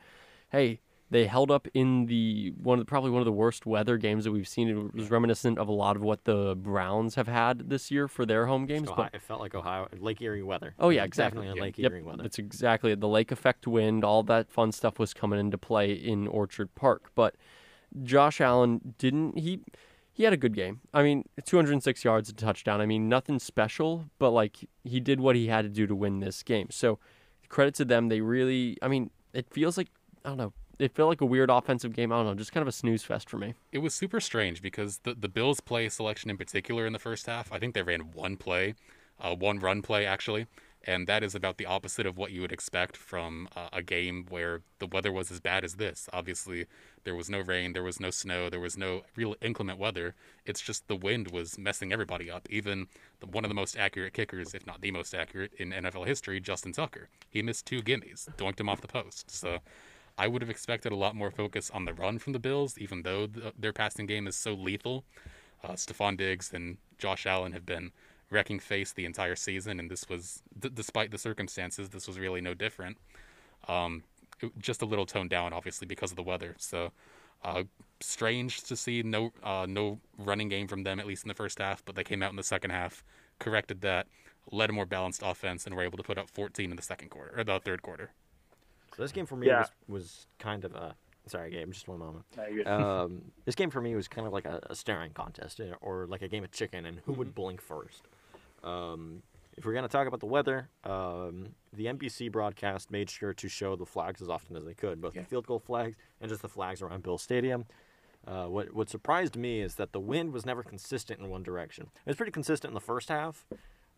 hey, they held up in the one of the, probably one of the worst weather games that we've seen. It was reminiscent of a lot of what the Browns have had this year for their home games. Ohio, But it felt like Ohio, Lake Erie weather. oh yeah, exactly. Definitely a Lake Yep, Erie weather. That's exactly the lake effect wind. All that fun stuff was coming into play in Orchard Park. But Josh Allen didn't he. He had a good game. I mean, 206 yards, a touchdown. I mean, nothing special, but like he did what he had to do to win this game. So, credit to them. They really, I mean, it feels like I don't know. It felt like a weird offensive game. I don't know, just kind of a snooze fest for me. It was super strange because the the Bills' play selection in particular in the first half, I think they ran one play, uh, one run play actually, and that is about the opposite of what you would expect from uh, a game where the weather was as bad as this. Obviously, there was no rain, there was no snow, there was no real inclement weather. It's just the wind was messing everybody up. Even the, one of the most accurate kickers, if not the most accurate in NFL history, Justin Tucker, he missed two gimmies, doinked him off the post. So. I would have expected a lot more focus on the run from the Bills, even though the, their passing game is so lethal. Uh, Stefon Diggs and Josh Allen have been wrecking face the entire season, and this was, d- despite the circumstances, this was really no different. Um, just a little toned down, obviously, because of the weather. So, uh, strange to see no uh, no running game from them at least in the first half, but they came out in the second half, corrected that, led a more balanced offense, and were able to put up 14 in the second quarter or the third quarter. So this game for me Yeah. was, was kind of a. Sorry, Gabe. Just one moment. No, um, this game for me was kind of like a, a staring contest, uh, or like a game of chicken, and who would blink first. Um, if we're gonna talk about the weather, um, the NBC broadcast made sure to show the flags as often as they could, both Yeah. the field goal flags and just the flags around Bill Stadium. Uh, what what surprised me is that the wind was never consistent in one direction. It was pretty consistent in the first half,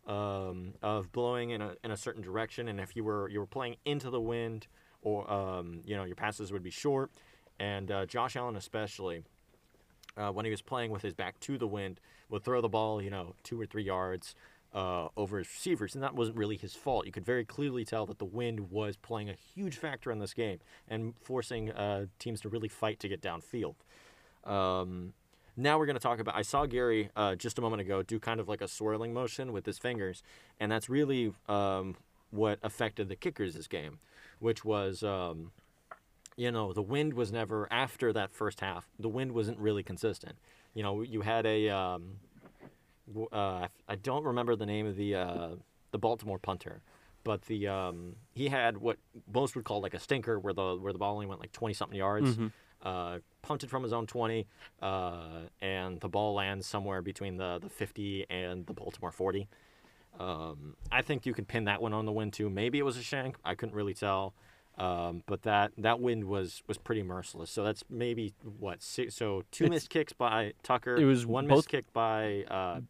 um, of blowing in a in a certain direction, and if you were you were playing into the wind, or um, you know your passes would be short, and uh, Josh Allen especially, uh, when he was playing with his back to the wind, would throw the ball you know two or three yards uh, over his receivers, and that wasn't really his fault. You could very clearly tell that the wind was playing a huge factor in this game and forcing uh, teams to really fight to get downfield. Um, now we're going to talk about. I saw Gary uh, just a moment ago do kind of like a swirling motion with his fingers, and that's really um, what affected the kickers this game, which was, um, you know, the wind was never after that first half. The wind wasn't really consistent. You know, you had a. Um, uh, I don't remember the name of the uh, the Baltimore punter, but the um, he had what most would call like a stinker, where the where the ball only went like twenty something yards. Uh, punted from his own 20, uh, and the ball lands somewhere between the, the 50 and the Baltimore 40. Um, I think you can pin that one on the wind too. Maybe it was a shank. I couldn't really tell. Um, but that, that wind was, was pretty merciless. So that's maybe what six, so two It's- missed kicks by Tucker. It was one both- missed kick by uh,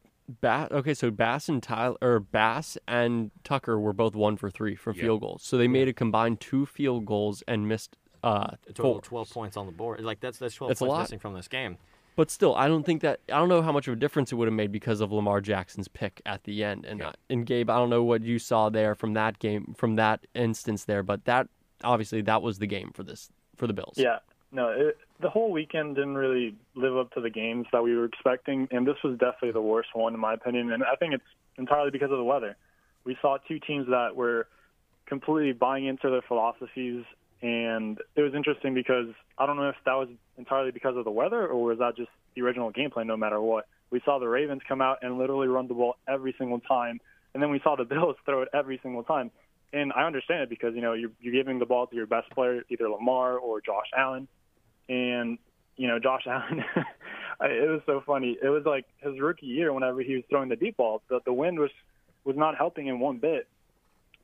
Bass, okay, so Bass and Tyler or Bass and Tucker were both one for three from Yeah. field goals. So they made a combined two field goals and missed uh, a total four. 12 points on the board. Like that's that's 12 That's points missing from this game. But still, I don't think that I don't know how much of a difference it would have made because of Lamar Jackson's pick at the end. And Yeah. uh, and Gabe, I don't know what you saw there from that game, from that instance there, but that obviously that was the game for this for the Bills. Yeah, no, it, the whole weekend didn't really live up to the games that we were expecting, and this was definitely the worst one in my opinion. And I think it's entirely because of the weather. We saw two teams that were completely buying into their philosophies, and it was interesting because I don't know if that was entirely because of the weather or was that just the original game plan. No matter what, we saw the Ravens come out and literally run the ball every single time, and then we saw the Bills throw it every single time. And I understand it because you know you're, you're giving the ball to your best player, either Lamar or Josh Allen, and you know Josh Allen. It was so funny. It was like his rookie year. Whenever he was throwing the deep ball, the, the wind was was not helping him one bit,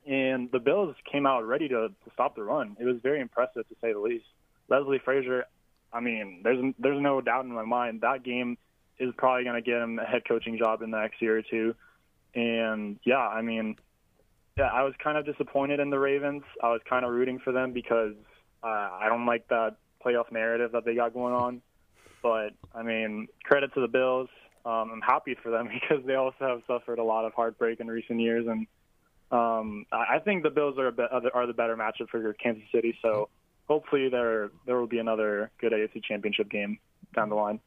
and the Bills came out ready to, to stop the run. It was very impressive to say the least. Leslie Frazier, I mean, there's there's no doubt in my mind that game is probably going to get him a head coaching job in the next year or two. And yeah, I mean, yeah, I was kind of disappointed in the Ravens. I was kind of rooting for them because uh, I don't like that playoff narrative that they got going on. But I mean, credit to the Bills. Um, I'm happy for them because they also have suffered a lot of heartbreak in recent years, and um, I I think the Bills are a be- are the- are the better matchup for Kansas City. So hopefully there there will be another good AFC Championship game down the line.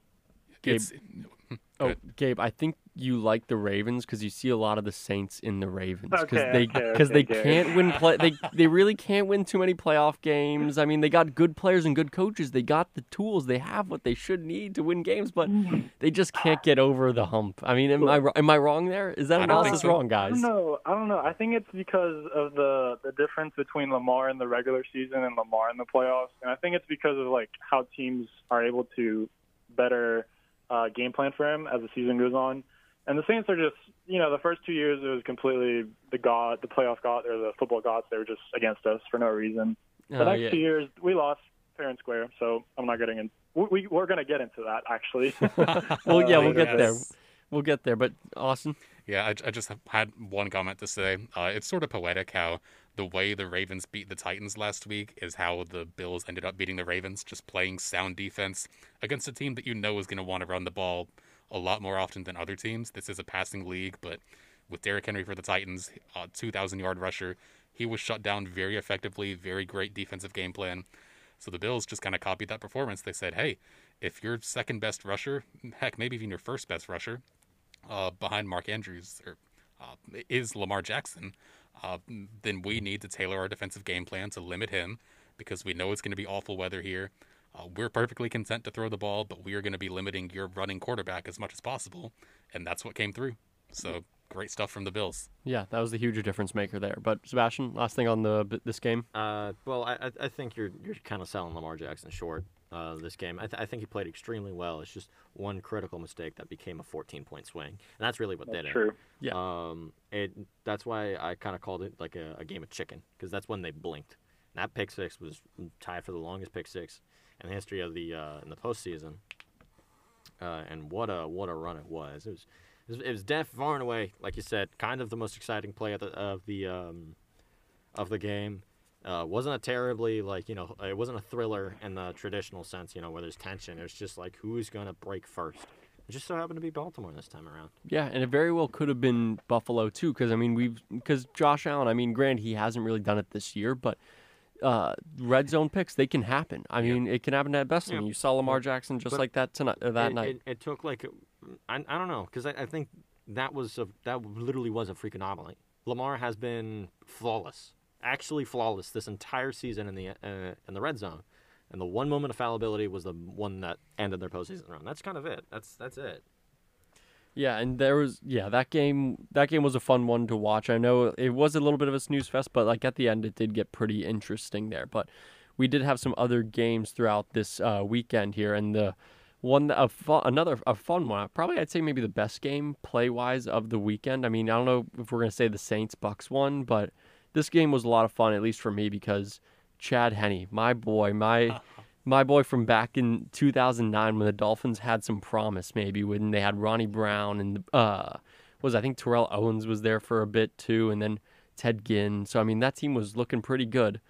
Gabe- It's, Oh, Good. Gabe, I think you like the Ravens because you see a lot of the Saints in the Ravens because Okay, they okay, because they okay, Gary. can't win play they they really can't win too many playoff games. I mean, they got good players and good coaches. They got the tools. They have what they should need to win games, but they just can't get over the hump. I mean, am I am I wrong there? Is that I don't analysis so. wrong, guys? don't. I don't know. I think it's because of the the difference between Lamar in the regular season and Lamar in the playoffs, and I think it's because of like how teams are able to better uh, game plan for him as the season goes on. And the Saints are just, you know, the first two years it was completely the god, the playoff god, or the football gods. They were just against us for no reason. The Oh, next yeah. two years we lost fair and square, so I'm not getting in. We, we we're gonna get into that actually. Well, yeah, Uh, we'll get there. We'll get there. But Austin, Yeah, I, I just had one comment to say. Uh, it's sort of poetic how the way the Ravens beat the Titans last week is how the Bills ended up beating the Ravens, just playing sound defense against a team that you know is going to want to run the ball a lot more often than other teams. This is a passing league, but with Derrick Henry for the Titans, uh, 2,000 yard rusher, he was shut down very effectively, very great defensive game plan. So the Bills just kind of copied that performance. They said, hey, if your second best rusher, heck, maybe even your first best rusher, uh, behind Mark Andrews or uh, is Lamar Jackson, uh, then we need to tailor our defensive game plan to limit him because we know it's going to be awful weather here. Uh, we're perfectly content to throw the ball, but we are going to be limiting your running quarterback as much as possible, and that's what came through. So great stuff from the Bills. Yeah, that was the huge difference maker there. But Sebastian, last thing on the this game. Uh, well, I, I- I think you're you're kind of selling Lamar Jackson short uh, this game. I, th- I think he played extremely well. It's just one critical mistake that became a 14 point swing, and that's really what did it. True. Yeah. Um, it that's why I kind of called it like a, a game of chicken because that's when they blinked. And that pick six was tied for the longest pick six in the history of the uh, in the postseason. Uh, and what a what a run it was. It was it was, it was def far and away, like you said, kind of the most exciting play of the of the um, of the game. Uh, wasn't a terribly like you know it wasn't a thriller in the traditional sense you know where there's tension. It was just like who's gonna break first. It just so happened to be Baltimore this time around. Yeah, and it very well could have been Buffalo too, because I mean we've because Josh Allen. I mean, granted he hasn't really done it this year, but uh, red zone picks they can happen. I mean, it can happen at best. I mean, you saw Lamar Jackson just But like that tonight or that it, night. It, it took like I, I don't know because I, I think that was a that literally was a freak anomaly. Lamar has been flawless, actually flawless this entire season in the uh, in the red zone, and the one moment of fallibility was the one that ended their postseason run. That's kind of it. That's that's it. Yeah, and there was yeah that game. That game was a fun one to watch. I know it was a little bit of a snooze fest, but like at the end, it did get pretty interesting there. But we did have some other games throughout this uh, weekend here, and the one a fun, another a fun one. Probably I'd say maybe the best game play wise of the weekend. I mean, I don't know if we're gonna say the Saints Bucks one, but this game was a lot of fun, at least for me, because Chad Henne, my boy, my my boy from back in 2009 when the Dolphins had some promise, maybe when they had Ronnie Brown and uh, was I think Terrell Owens was there for a bit too, and then Ted Ginn. So I mean that team was looking pretty good,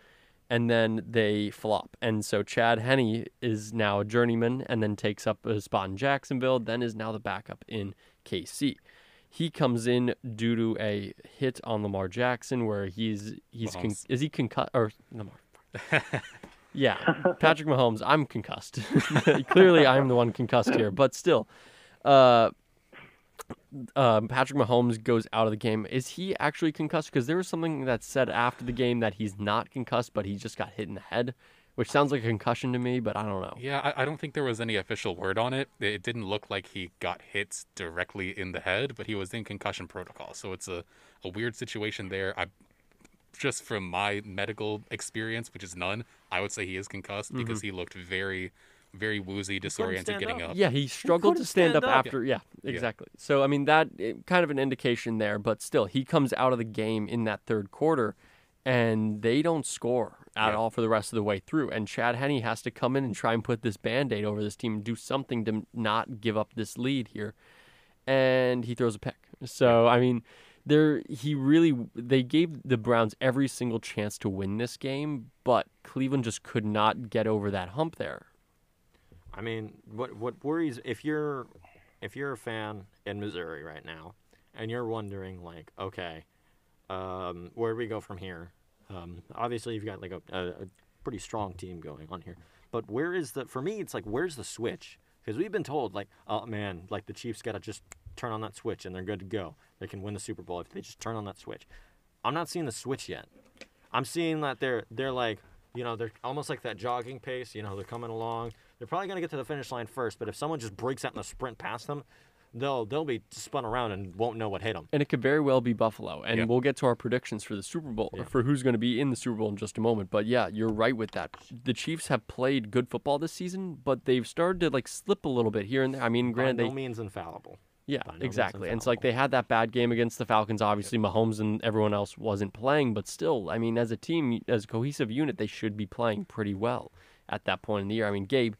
and then they flop, and so Chad Henne is now a journeyman, and then takes up a spot in Jacksonville, then is now the backup in KC. He comes in due to a hit on Lamar Jackson, where he's he's con- is he concussed or Lamar? Yeah, Patrick Mahomes. I'm concussed. Clearly, I'm the one concussed here, but still, uh, um, Patrick Mahomes goes out of the game. Is he actually concussed? Because there was something that said after the game that he's not concussed, but he just got hit in the head, which sounds like a concussion to me, but I don't know. Yeah, I, I don't think there was any official word on it. It didn't look like he got hit directly in the head, but he was in concussion protocol. So it's a, a weird situation there. I just from my medical experience, which is none, I would say he is concussed because he looked very, very woozy, disoriented getting up. up. Yeah, he struggled to stand, stand up, up. after. Yeah, exactly. So I mean that eh, kind of an indication there, but still, he comes out of the game in that third quarter, and they don't score at Yeah. all for the rest of the way through. And Chad Henne has to come in and try and put this band-aid over this team, and do something to not give up this lead here, and he throws a pick. So I mean. There, he really. They gave the Browns every single chance to win this game, but Cleveland just could not get over that hump there. I mean, what what worries if you're if you're a fan in Missouri right now, and you're wondering like, okay, um, where do we go from here? Um, obviously, you've got like a, a, a pretty strong team going on here, but where is the? For me, it's like where's the switch? Because we've been told like, oh man, like the Chiefs got to just turn on that switch and they're good to go. They can win the Super Bowl if they just turn on that switch. I'm not seeing the switch yet. I'm seeing that they're they're like you know they're almost like that jogging pace. You know they're coming along. They're probably gonna get to the finish line first, but if someone just breaks out in a sprint past them, they'll they'll be spun around and won't know what hit them. and it could very well be Buffalo. And Yeah. we'll get to our predictions for the Super Bowl for who's going to be in the Super Bowl in just a moment. But yeah, you're right with that. The Chiefs have played good football this season, but they've started to like slip a little bit here and there. I mean, By granted, no they means infallible. yeah, by no means exactly. And it's like they had that bad game against the Falcons. Obviously, Mahomes and everyone else wasn't playing, but still, I mean, as a team, as a cohesive unit, they should be playing pretty well at that point in the year. I mean, Gabe,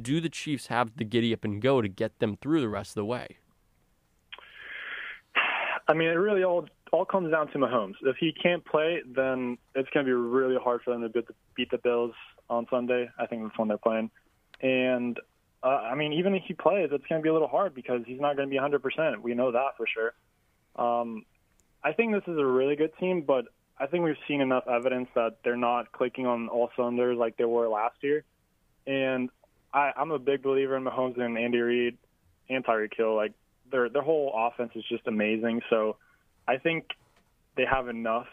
do the Chiefs have the giddy up and go to get them through the rest of the way? I mean, it really all all comes down to Mahomes. If he can't play, then it's going to be really hard for them to beat the, beat the Bills on Sunday. I think that's when they're playing. And uh, I mean, even if he plays, it's going to be a little hard because he's not going to be 100%. We know that for sure. Um, I think this is a really good team, but I think we've seen enough evidence that they're not clicking on all cylinders like they were last year. And I, I'm a big believer in Mahomes and Andy Reid and Tyreek Hill. Like their their whole offense is just amazing. So I think they have enough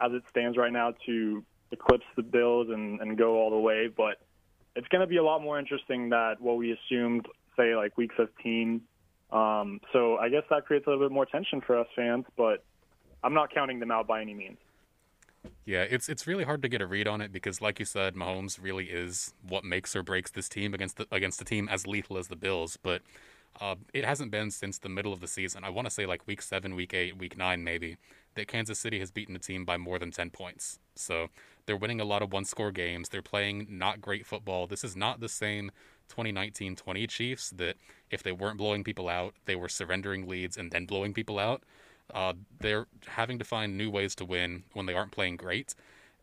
as it stands right now to eclipse the Bills and, and go all the way. But it's going to be a lot more interesting than what we assumed, say like Week 15. Um, so I guess that creates a little bit more tension for us fans, but I'm not counting them out by any means. Yeah, it's it's really hard to get a read on it because, like you said, Mahomes really is what makes or breaks this team against the, against a team as lethal as the Bills. But uh, it hasn't been since the middle of the season. I want to say like week seven, week eight, week nine, maybe that Kansas City has beaten a team by more than ten points. So they're winning a lot of one-score games. They're playing not great football. This is not the same 2019-20 Chiefs that if they weren't blowing people out, they were surrendering leads and then blowing people out. Uh, they're having to find new ways to win when they aren't playing great,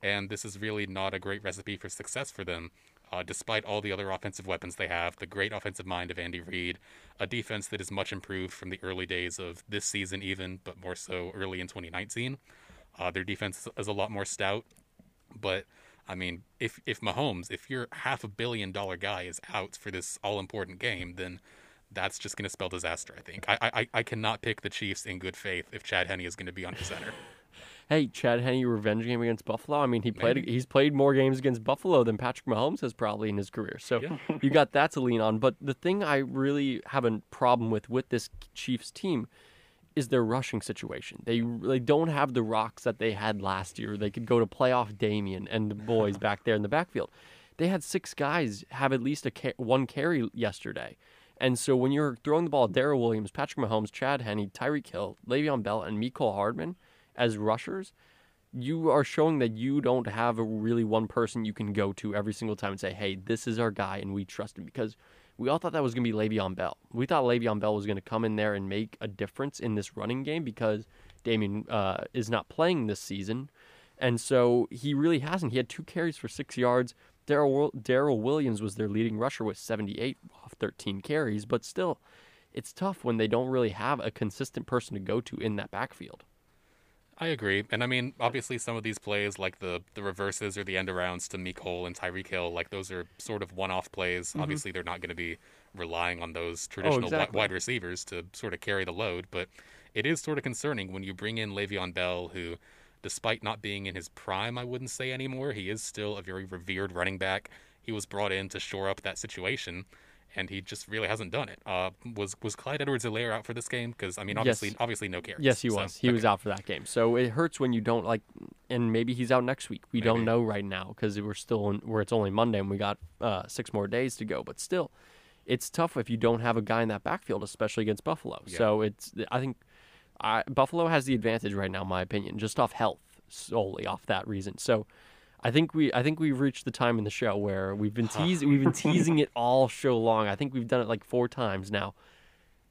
and this is really not a great recipe for success for them. Uh, despite all the other offensive weapons they have, the great offensive mind of Andy Reid, a defense that is much improved from the early days of this season, even, but more so early in 2019. Uh, their defense is a lot more stout, but I mean, if if Mahomes, if your half a billion dollar guy is out for this all important game, then that's just going to spell disaster. I think I, I I cannot pick the Chiefs in good faith if Chad Henne is going to be under center. Hey, Chad Henne revenge game against Buffalo. I mean, he played. Maybe. He's played more games against Buffalo than Patrick Mahomes has probably in his career. So Yeah. you got that to lean on. But the thing I really have a problem with with this Chiefs team is their rushing situation. They they don't have the rocks that they had last year. They could go to playoff Damien and the boys back there in the backfield. They had six guys have at least a ca- one carry yesterday. And so when you're throwing the ball, Darrel Williams, Patrick Mahomes, Chad Henne, Tyreek Hill, Le'Veon Bell, and Mecole Hardman as rushers, you are showing that you don't have a really one person you can go to every single time and say, "Hey, this is our guy, and we trust him." Because we all thought that was going to be Le'Veon Bell. We thought Le'Veon Bell was going to come in there and make a difference in this running game because Damien uh, is not playing this season, and so he really hasn't. He had two carries for six yards. Darrel Williams was their leading rusher with 78 off 13 carries, but still, it's tough when they don't really have a consistent person to go to in that backfield. I agree, and I mean, obviously, some of these plays, like the the reverses or the end arounds to Mecole and Tyreek Hill, like those are sort of one-off plays. Mm-hmm. Obviously, they're not going to be relying on those oh, traditional wi- exactly. wide receivers to sort of carry the load, but it is sort of concerning when you bring in Le'Veon Bell, who, despite not being in his prime, I wouldn't say anymore, he is still a very revered running back. He was brought in to shore up that situation. And he just really hasn't done it. Uh, was was Clyde Edwards-Helaire out for this game? Because I mean, obviously, Yes. obviously, no carries. Yes, he So, was. He was out for that game. So it hurts when you don't like, and maybe he's out next week. We don't know right now because we're still in, where it's only Monday and we got uh, six more days to go. But still, it's tough if you don't have a guy in that backfield, especially against Buffalo. Yeah. So it's I think I, Buffalo has the advantage right now, in my opinion, just off health solely off that reason. So. I think we I think we've reached the time in the show where we've been teasing we've been teasing it all show long. I think we've done it like four times now.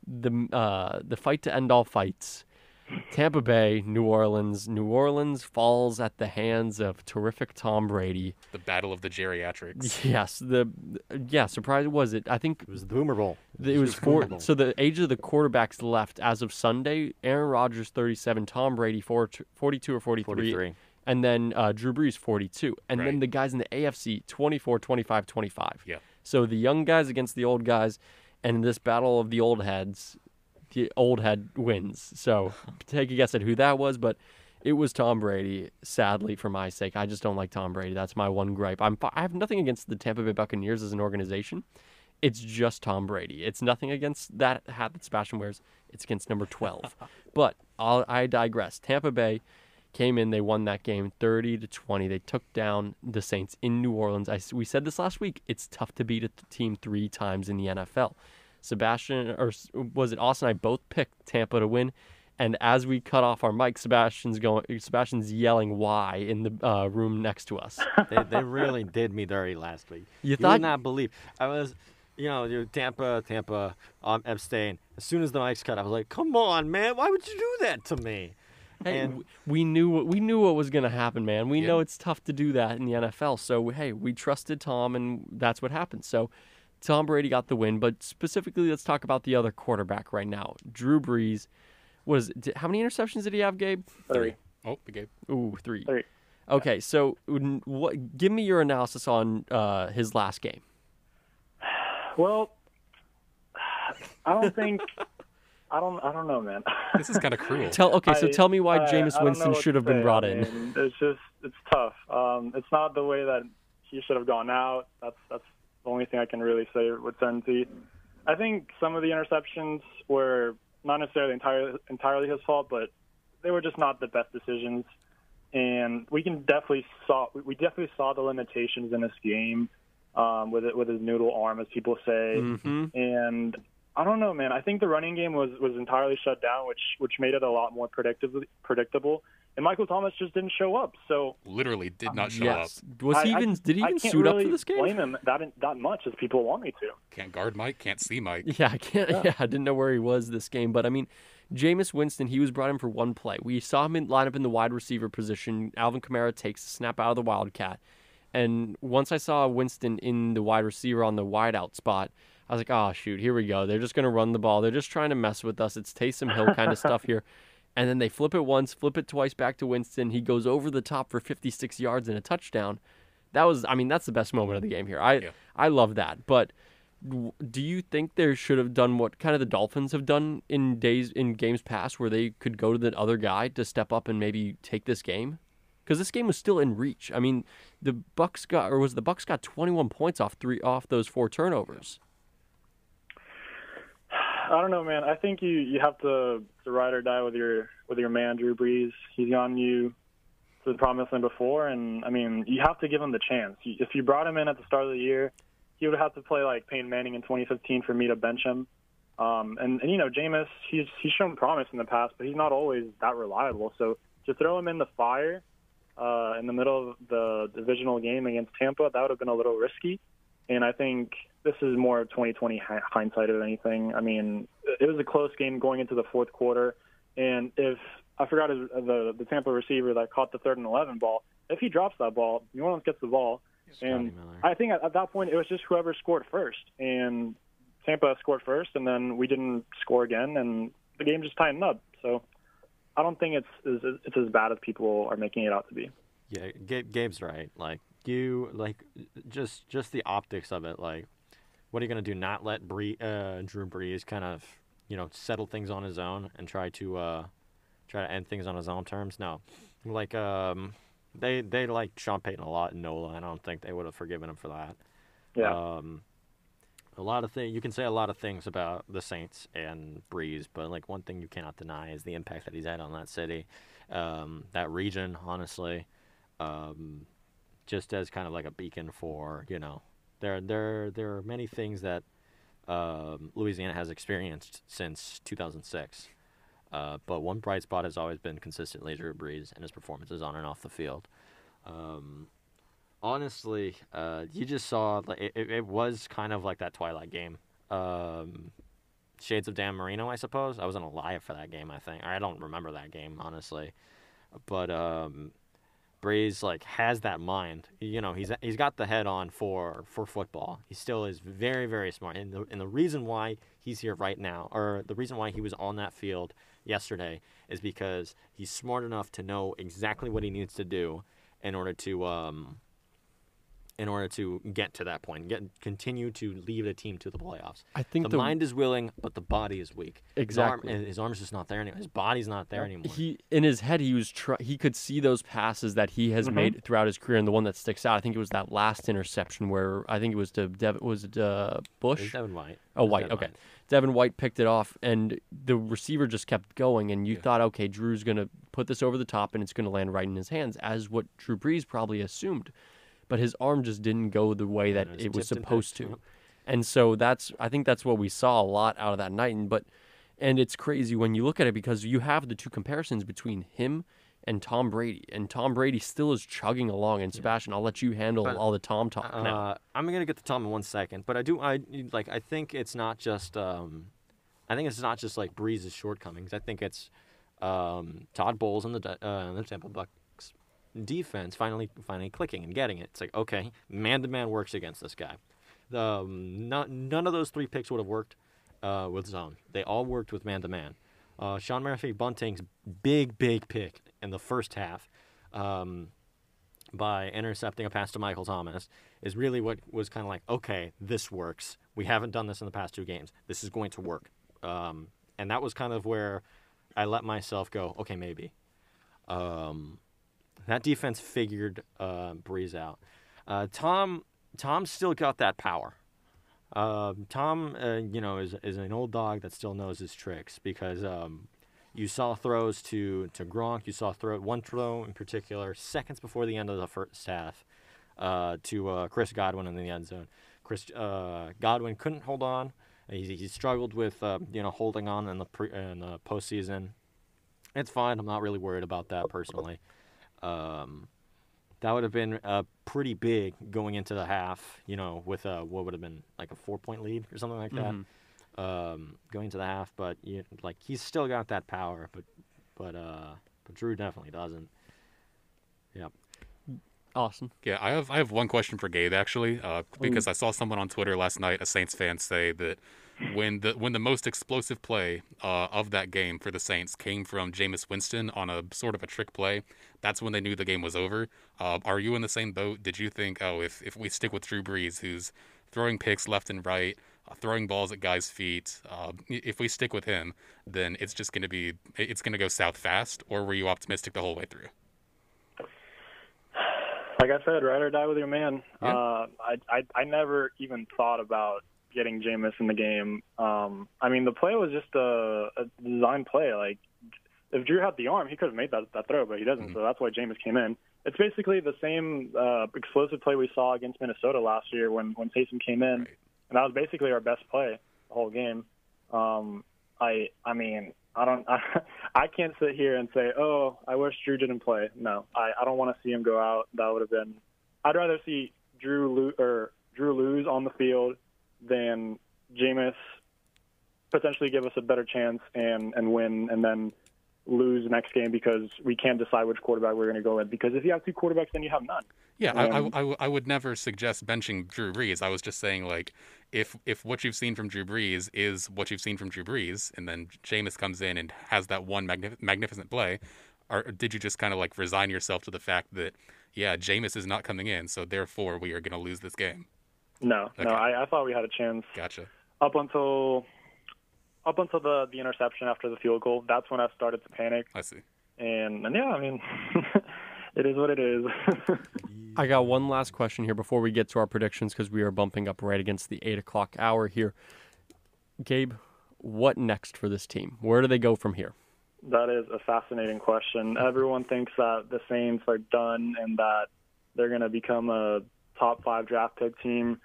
The uh, the fight to end all fights. Tampa Bay, New Orleans. New Orleans falls at the hands of terrific Tom Brady. the battle of the geriatrics. Yes, the yeah, surprise was it? I think It was the Boomer Bowl. it was the four. Bowl. So the age of the quarterbacks left as of Sunday: Aaron Rodgers, thirty-seven; Tom Brady, four, 42 or 43, 43. and then uh, Drew Brees, forty-two, and then the guys in the AFC, 24, 25, 25. Yeah. So the young guys against the old guys, and this battle of the old heads, the old head wins. So take a guess at who that was, but it was Tom Brady. Sadly, for my sake, I just don't like Tom Brady. That's my one gripe. I'm I have nothing against the Tampa Bay Buccaneers as an organization. It's just Tom Brady. It's nothing against that hat that Sebastian wears. It's against number 12. but I'll, I digress. Tampa Bay came in. They won that game 30 to 20. They took down the Saints in New Orleans. I, we said this last week. It's tough to beat a team three times in the NFL. Sebastian, or was it Austin? I both picked Tampa to win. And as we cut off our mic, Sebastian's going. Sebastian's yelling "Why" in the uh, room next to us. they, they really did me dirty last week. You You thought- would not believe. I was, you know, you Tampa, Tampa, um, abstain. As soon as the mics cut, I was like, "Come on, man! Why would you do that to me?" Hey, And- we knew what we knew what was going to happen, man. We Yeah. know it's tough to do that in the NFL. So hey, we trusted Tom, and that's what happened. So Tom Brady got the win, but specifically, let's talk about the other quarterback right now, Drew Brees. Was di- how many interceptions did he have, Gabe? Three. Oh, the game. Ooh, three. Three. Okay, so what? Give me your analysis on uh, his last game. Well, I don't think. I don't. I don't know, man. This is kind of cruel. Tell okay, so I- tell me why I- Jameis I Winston should have been say. brought I in. mean, It's just it's tough. Um, it's not the way that he should have gone out. That's that's the only thing I can really say with certainty. I think some of the interceptions were not necessarily entirely entirely his fault, but they were just not the best decisions. And we can definitely saw we definitely saw the limitations in this game um, with it with his noodle arm, as people say. hmm And I don't know, man. I think the running game was was entirely shut down, which which made it a lot more predictable. Predictable. And Michael Thomas just didn't show up. So Literally did not show Yes. up. Was he I- I- even? did he I even suit really up for this game? Blame him that that much as people want me to. Can't guard Mike. Can't see Mike. Yeah, I can't. Yeah. I didn't know where he was this game, but I mean, Jameis Winston, he was brought in for one play. We saw him in, line up in the wide receiver position. Alvin Kamara takes the snap out of the Wildcat, and once I saw Winston in the wide receiver on the wideout spot, I was like, oh shoot, here we go. They're just gonna run the ball. They're just trying to mess with us. It's Taysom Hill kind of stuff here. And then they flip it once, flip it twice back to Winston. He goes over the top for 56 yards and a touchdown. That was, I mean, that's the best moment of the game here. I, Yeah. I love that. But do you think they should have done what kind of the Dolphins have done in days in games past, where they could go to the other guy to step up and maybe take this game? Because this game was still in reach. I mean, the Bucks got, or was the Bucks got 21 points off three off those four turnovers? I don't know, man. I think you you have to, to ride or die with your with your man Drew Brees. He's gotten you to the promised land before, and I mean you have to give him the chance. If you brought him in at the start of the year, he would have to play like Peyton Manning in 2015 for me to bench him. Um, and, and you know, Jameis, he's he's shown promise in the past, but he's not always that reliable. So to throw him in the fire uh, in the middle of the divisional game against Tampa, that would have been a little risky. And I think this is more 2020 hindsight than anything. I mean, it was a close game going into the fourth quarter, and if I forgot the the Tampa receiver that caught the third and 11 ball, if he drops that ball, New Orleans gets the ball, and I think at, at that point it was just whoever scored first, and Tampa scored first, and then we didn't score again, and the game just tightened up. So I don't think it's it's, it's as bad as people are making it out to be. Yeah, Gabe, Gabe's right. Like you, like just just the optics of it. Like, what are you gonna do? Not let Bree, uh, Drew Brees kind of you know settle things on his own and try to uh, try to end things on his own terms? No, like um, they they like Sean Payton a lot in Nola. and I don't think they would have forgiven him for that. Yeah. Um, a lot of things you can say a lot of things about the Saints and Brees, but like one thing you cannot deny is the impact that he's had on that city, um, that region. Honestly, um, just as kind of like a beacon for you know, there there there are many things that um, Louisiana has experienced since 2006. Uh, but one bright spot has always been consistently Drew Brees and his performances on and off the field. Um, honestly, uh, you just saw like it, it, was kind of like that Twilight game. Um, Shades of Dan Marino, I suppose. I wasn't alive for that game. I think I don't remember that game honestly, but um, Brees like has that mind. You know, he's he's got the head on for for football. He still is very very smart, and the and the reason why he's here right now, or the reason why he was on that field yesterday, is because he's smart enough to know exactly what he needs to do in order to um in order to get to that point, get continue to lead a team to the playoffs. I think the, the- mind is willing, but the body is weak. Exactly. His, arm, his arm's just not there anymore. His body's not there anymore. He in his head he was try- he could see those passes that he has made throughout his career, and the one that sticks out, I think it was that last interception where I think it was to Dev- was it uh, Bush? It's Devin White. Oh, White. Devin Okay. Devin White picked it off, and the receiver just kept going, and you thought, okay, Drew's going to put this over the top, and it's going to land right in his hands, as what Drew Brees probably assumed. But his arm just didn't go the way that it was it was supposed to. And so that's, I think that's what we saw a lot out of that night. And, but, and it's crazy when you look at it because you have the two comparisons between him and Tom Brady, and Tom Brady still is chugging along. And Sebastian, I'll let you handle But, all the Tom talk now. Uh, I'm gonna get to Tom in one second, but I do I like I think it's not just um, I think it's not just like Brees's shortcomings. I think it's um, Todd Bowles and the uh, the Tampa Bucks defense finally finally clicking and getting it. It's like okay, man to man works against this guy. The, um, not, none of those three picks would have worked uh, with zone. They all worked with man to man. Sean Murphy Bunting's big big pick in the first half um, by intercepting a pass to Michael Thomas is really what was kind of like, okay, this works. We haven't done this in the past two games. This is going to work. Um, and that was kind of where I let myself go, okay, maybe. Um, that defense figured uh, Brees out. Uh, Tom Tom still got that power. Uh, Tom, you know, is is an old dog that still knows his tricks because um, you saw throws to to Gronk. You saw throw one throw in particular seconds before the end of the first half uh, to uh, Chris Godwin in the end zone. Chris uh, Godwin couldn't hold on. He, he struggled with you know holding on in the pre, in the postseason. It's fine. I'm not really worried about that personally. Um, that would have been uh, pretty big going into the half. You know, with a, what would have been like a four point lead or something like that. Um, going into the half, but you, like he's still got that power, but but uh, but Drew definitely doesn't. Yep. Awesome. Yeah, I have I have one question for Gabe actually, uh, because I saw someone on Twitter last night, a Saints fan, say that when the when the most explosive play uh, of that game for the Saints came from Jameis Winston on a sort of a trick play, that's when they knew the game was over. Uh, are you in the same boat? Did you think, oh, if if we stick with Drew Brees, who's throwing picks left and right, uh, throwing balls at guys' feet, uh, if we stick with him, then it's just going to be it's going to go south fast? Or were you optimistic the whole way through? Like I said, ride or die with your man. Yeah. Uh, I, I I never even thought about getting Jameis in the game. Um, I mean, the play was just a, a design play. Like, if Drew had the arm, he could have made that, that throw, but he doesn't. Mhm. So that's why Jameis came in. It's basically the same uh, explosive play we saw against Minnesota last year when when Taysom came in, Right. and that was basically our best play the whole game. Um, I I mean, I don't I, I can't sit here and say, oh, I wish Drew didn't play. No, I I don't want to see him go out. That would have been. I'd rather see Drew lo- or Drew lose on the field than Jameis potentially give us a better chance and and win and then lose next game because we can't decide which quarterback we're going to go with. Because if you have two quarterbacks, then you have none. Yeah, I, I, Um, I w- I would never suggest benching Drew Brees. I was just saying, like, if if what you've seen from Drew Brees is what you've seen from Drew Brees, and then Jameis comes in and has that one magnif- magnificent play, or did you just kind of like resign yourself to the fact that, yeah, Jameis is not coming in, so therefore we are going to lose this game? No, Okay. no, I, I thought we had a chance Gotcha. up until up until the the interception after the field goal. That's when I started to panic. I see. And and yeah, I mean, it is what it is. I got one last question here before we get to our predictions because we are bumping up right against the eight o'clock hour here. Gabe, what next for this team? Where do they go from here? That is a fascinating question. Everyone thinks that the Saints are done and that they're going to become a top five draft pick team.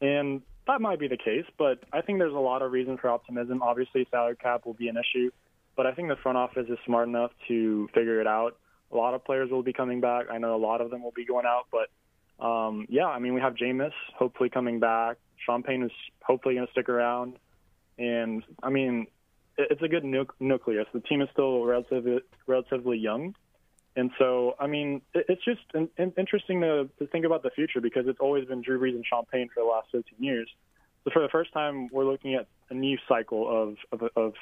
And that might be the case, but I think there's a lot of reason for optimism. Obviously, salary cap will be an issue, but I think the front office is smart enough to figure it out. A lot of players will be coming back. I know a lot of them will be going out, but um, yeah, I mean, we have Jameis hopefully coming back. Sean Payton is hopefully going to stick around. And I mean, it's a good nu- nucleus. The team is still relatively relatively young, and so I mean, it's just in, in, interesting to, to think about the future because it's always been Drew Brees and Sean Payton for the last 15 years. So for the first time, we're looking at a new cycle of of of,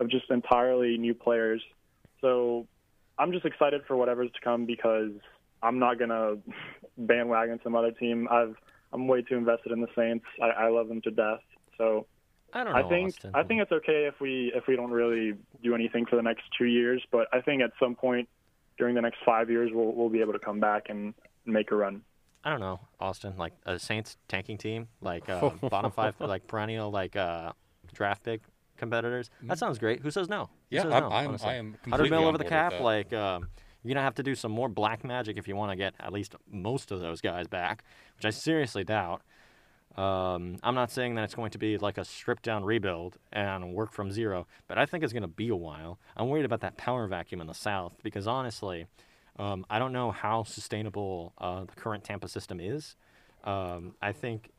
of just entirely new players. So I'm just excited for whatever's to come because I'm not gonna bandwagon some other team. I've I'm way too invested in the Saints. I, I love them to death. So I don't know. I think Austin. I think it's okay if we if we don't really do anything for the next two years, but I think at some point during the next five years we'll we'll be able to come back and make a run. I don't know, Austin. Like a Saints tanking team, like uh, bottom five, like perennial, like uh, draft pick competitors. That sounds great. Who says no? Who Yeah, says I'm- no, I'm- honestly? I am Hundred completely mil on over the board with cap. that. Like um, you're gonna have to do some more black magic if you want to get at least most of those guys back, which I seriously doubt. Um, I'm not saying that it's going to be like a stripped down rebuild and work from zero, but I think it's going to be a while. I'm worried about that power vacuum in the South because honestly, um, I don't know how sustainable uh, the current Tampa system is. Um, I think,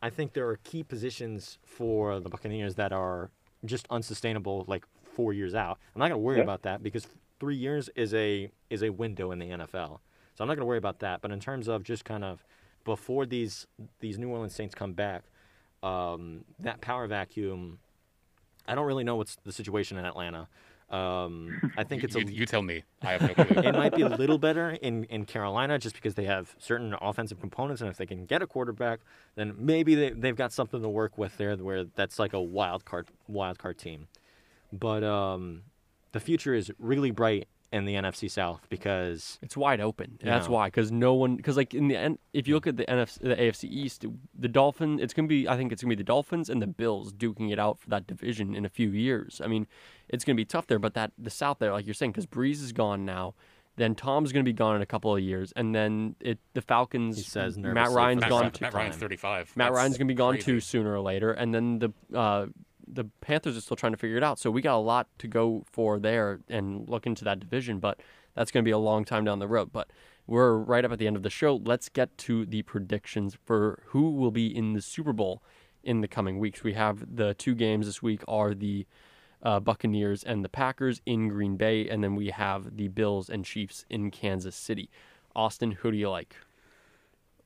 I think there are key positions for the Buccaneers that are just unsustainable, like four years out. I'm not going to worry Yeah. about that because three years is a is a window in the NFL. So I'm not going to worry about that. But in terms of just kind of before these these New Orleans Saints come back, um, that power vacuum. I don't really know what's the situation in Atlanta. Um, I think it's a you, you tell me. I have no clue. it might be a little better in, in Carolina just because they have certain offensive components, and if they can get a quarterback, then maybe they, they've got something to work with there where that's like a wild card wild card team. But um, the future is really bright in the NFC South because It's wide open. That's Yeah. why, because no one, because like in the end, if you look at the NFC, the AFC East, the Dolphin, it's gonna be, I think it's gonna be the Dolphins and the Bills duking it out for that division in a few years. I mean, it's gonna be tough there, but that the South there, like you're saying, because Brees is gone now, then Tom's gonna be gone in a couple of years, and then it the Falcons. He says Matt nervously Ryan's for Matt, gone. Ryan- Matt Ryan's 35. Matt That's Ryan's gonna be gone crazy. too sooner or later, and then the uh, the Panthers are still trying to figure it out. So we got a lot to go for there and look into that division, but that's gonna be a long time down the road. But we're right up at the end of the show. Let's get to the predictions for who will be in the Super Bowl in the coming weeks. We have the two games this week are the uh, Buccaneers and the Packers in Green Bay, and then we have the Bills and Chiefs in Kansas City. Austin, who do you like?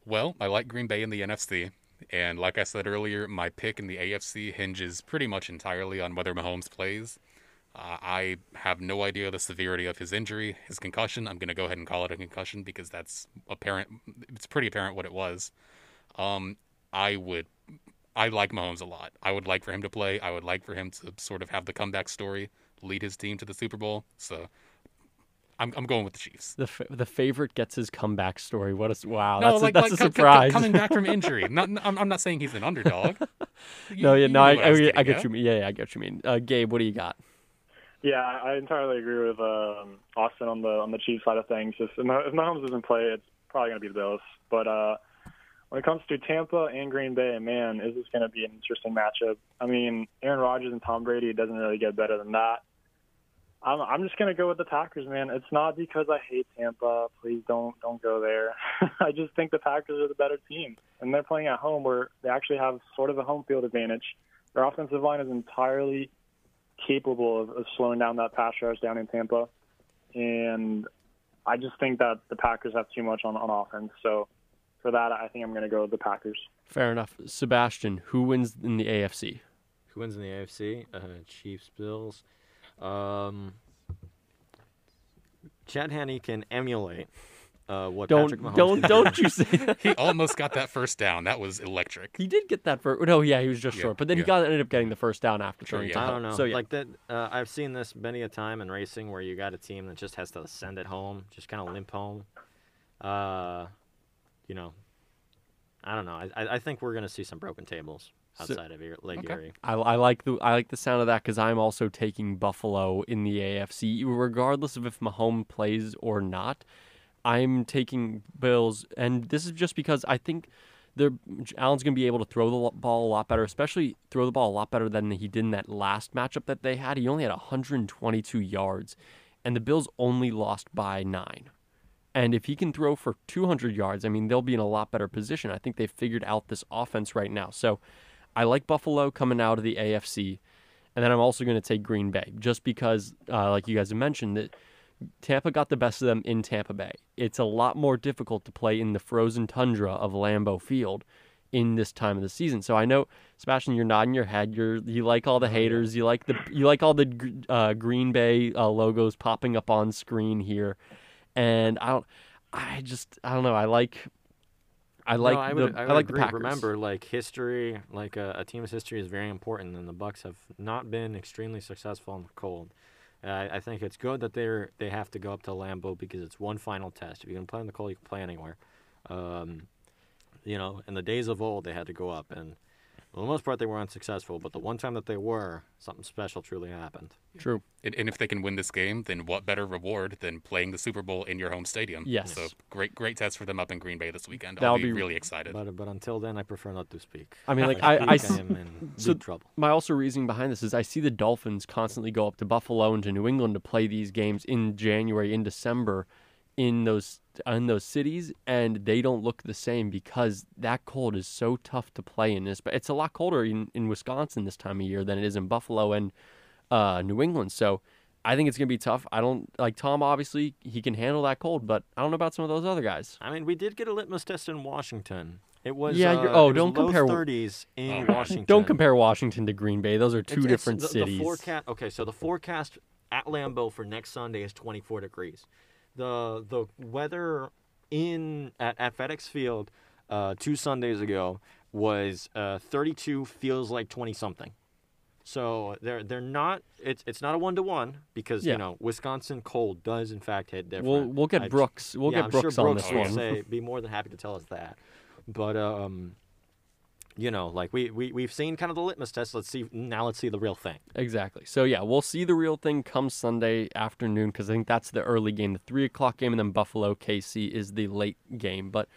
Well, I like Green Bay in the NFC. And like I said earlier, my pick in the AFC hinges pretty much entirely on whether Mahomes plays. Uh, I have no idea the severity of his injury, his concussion. I'm going to go ahead and call it a concussion because that's apparent. It's pretty apparent what it was. Um, I would, I like Mahomes a lot. I would like for him to play. I would like for him to sort of have the comeback story, lead his team to the Super Bowl. So, I'm I'm going with the Chiefs. The fa- the favorite gets his comeback story. What a wow! No, that's like, a, that's like a co- co- surprise. coming back from injury. Not, I'm, I'm not saying he's an underdog. You- no, yeah, no, know I, what I, was I getting get at. you. mean. Yeah, yeah, I get what you mean. Uh, Gabe, what do you got? Yeah, I I entirely agree with um, Austin on the on the Chiefs side of things. If, if Mahomes doesn't play, it's probably going to be the Bills. But uh, when it comes to Tampa and Green Bay, man, is this going to be an interesting matchup? I mean, Aaron Rodgers and Tom Brady doesn't really get better than that. I'm I'm just going to go with the Packers, man. It's not because I hate Tampa. Please don't don't go there. I just think the Packers are the better team, and they're playing at home where they actually have sort of a home field advantage. Their offensive line is entirely capable of, of slowing down that pass rush down in Tampa. And I just think that the Packers have too much on, on offense. So for that, I think I'm going to go with the Packers. Fair enough. Sebastian, who wins in the AFC? who wins in the AFC? Uh, Chiefs, Bills. Um, Chad Henne can emulate uh, what Don't Patrick Mahomes don't can don't do. you say that. He almost got that first down. That was electric. He did get that first. No, yeah, he was just Yeah, short, but then he yeah. got ended up getting the first down after Sure, throwing yeah. to I don't know. So yeah, Like that, uh, I've seen this many a time in racing where you got a team that just has to send it home, just kind of limp home. Uh, you know, I don't know. I, I I think we're gonna see some broken tables So- outside of Erie- Lake Okay. Erie. I, I like the I like the sound of that because I'm also taking Buffalo in the AFC, regardless of if Mahomes plays or not. I'm taking Bills, and this is just because I think they're Allen's going to be able to throw the ball a lot better, especially throw the ball a lot better than he did in that last matchup that they had. He only had 122 yards, and the Bills only lost by nine. And if he can throw for 200 yards, I mean, they'll be in a lot better position. I think they've figured out this offense right now. So I like Buffalo coming out of the AFC. And then I'm also going to take Green Bay just because, uh, like you guys have mentioned, that Tampa got the best of them in Tampa Bay. It's a lot more difficult to play in the frozen tundra of Lambeau Field in this time of the season. So I know, Sebastian, you're nodding your head. You're you like all the haters. You like the you like all the uh, Green Bay uh, logos popping up on screen here, and I don't. I just I don't know. I like. I like no, I the would, I, I would like agree. the Packers. Remember, like history, like a, a team's history is very important, and the Bucks have not been extremely successful in the cold. Uh, I, I think it's good that they're they have to go up to Lambeau because it's one final test. If you can play in the cold, you can play anywhere. Um, you know, in the days of old, they had to go up, and for the most part, they were unsuccessful. But the one time that they were, something special truly happened. True. And, and if they can win this game, then what better reward than playing the Super Bowl in your home stadium? Yes. So great, great test for them up in Green Bay this weekend. That'll I'll be, be- really excited. But but until then, I prefer not to speak. I mean, like If I, speak, I, s- am in so- big trouble. my also reasoning behind this is I see the Dolphins constantly go up to Buffalo and to New England to play these games in January, in December, in those in those cities, and they don't look the same because that cold is so tough to play in this. But it's a lot colder in, in Wisconsin this time of year than it is in Buffalo and uh, New England. So I think it's gonna be tough. I don't like Tom. Obviously, he can handle that cold, but I don't know about some of those other guys. I mean, we did get a litmus test in Washington. It was Yeah, uh, you're- oh, don't compare- 30s in Oh. Washington. Don't compare Washington to Green Bay; those are two It's- it's different the, cities. The forecast. Okay, so the forecast at Lambeau for next Sunday is 24 degrees. The the weather in at, at FedEx Field uh, two Sundays ago was uh, 32 feels like 20 something. So they're they're not it's it's not a one to one because Yeah. you know Wisconsin cold does in fact hit different. We'll we'll get Brooks. We'll yeah, get I'm Brooks sure on this one. say be more than happy to tell us that. But um, you know, like we we we've seen kind of the litmus test. Let's see now. Let's see the real thing. Exactly. So yeah, we'll see the real thing come Sunday afternoon because I think that's the early game, the three o'clock game, and then Buffalo KC is the late game. But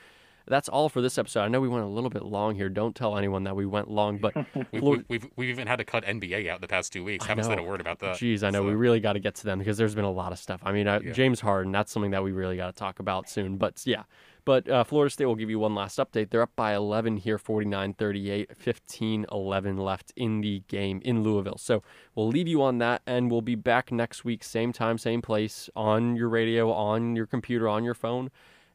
that's all for this episode. I know we went a little bit long here. Don't tell anyone that we went long, but We've, we've, we've even had to cut NBA out the past two weeks. Haven't said a word about that. Jeez, I know So- we really got to get to them because there's been a lot of stuff. I mean, uh, Yeah. James Harden, that's something that we really got to talk about soon. But yeah, but uh, Florida State will give you one last update. They're up by 11 here, 49-38, 15-11 left in the game in Louisville. So we'll leave you on that, and we'll be back next week, same time, same place, on your radio, on your computer, on your phone.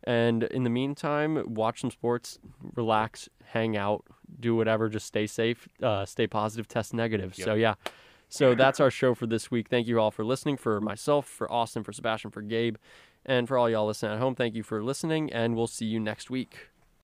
And in the meantime, watch some sports, relax, hang out, do whatever. Just stay safe, uh, stay positive, test negative. So yeah. So that's our show for this week. Thank you all for listening. For myself, for Austin, for Sebastian, for Gabe, and for all y'all listening at home, thank you for listening, and we'll see you next week.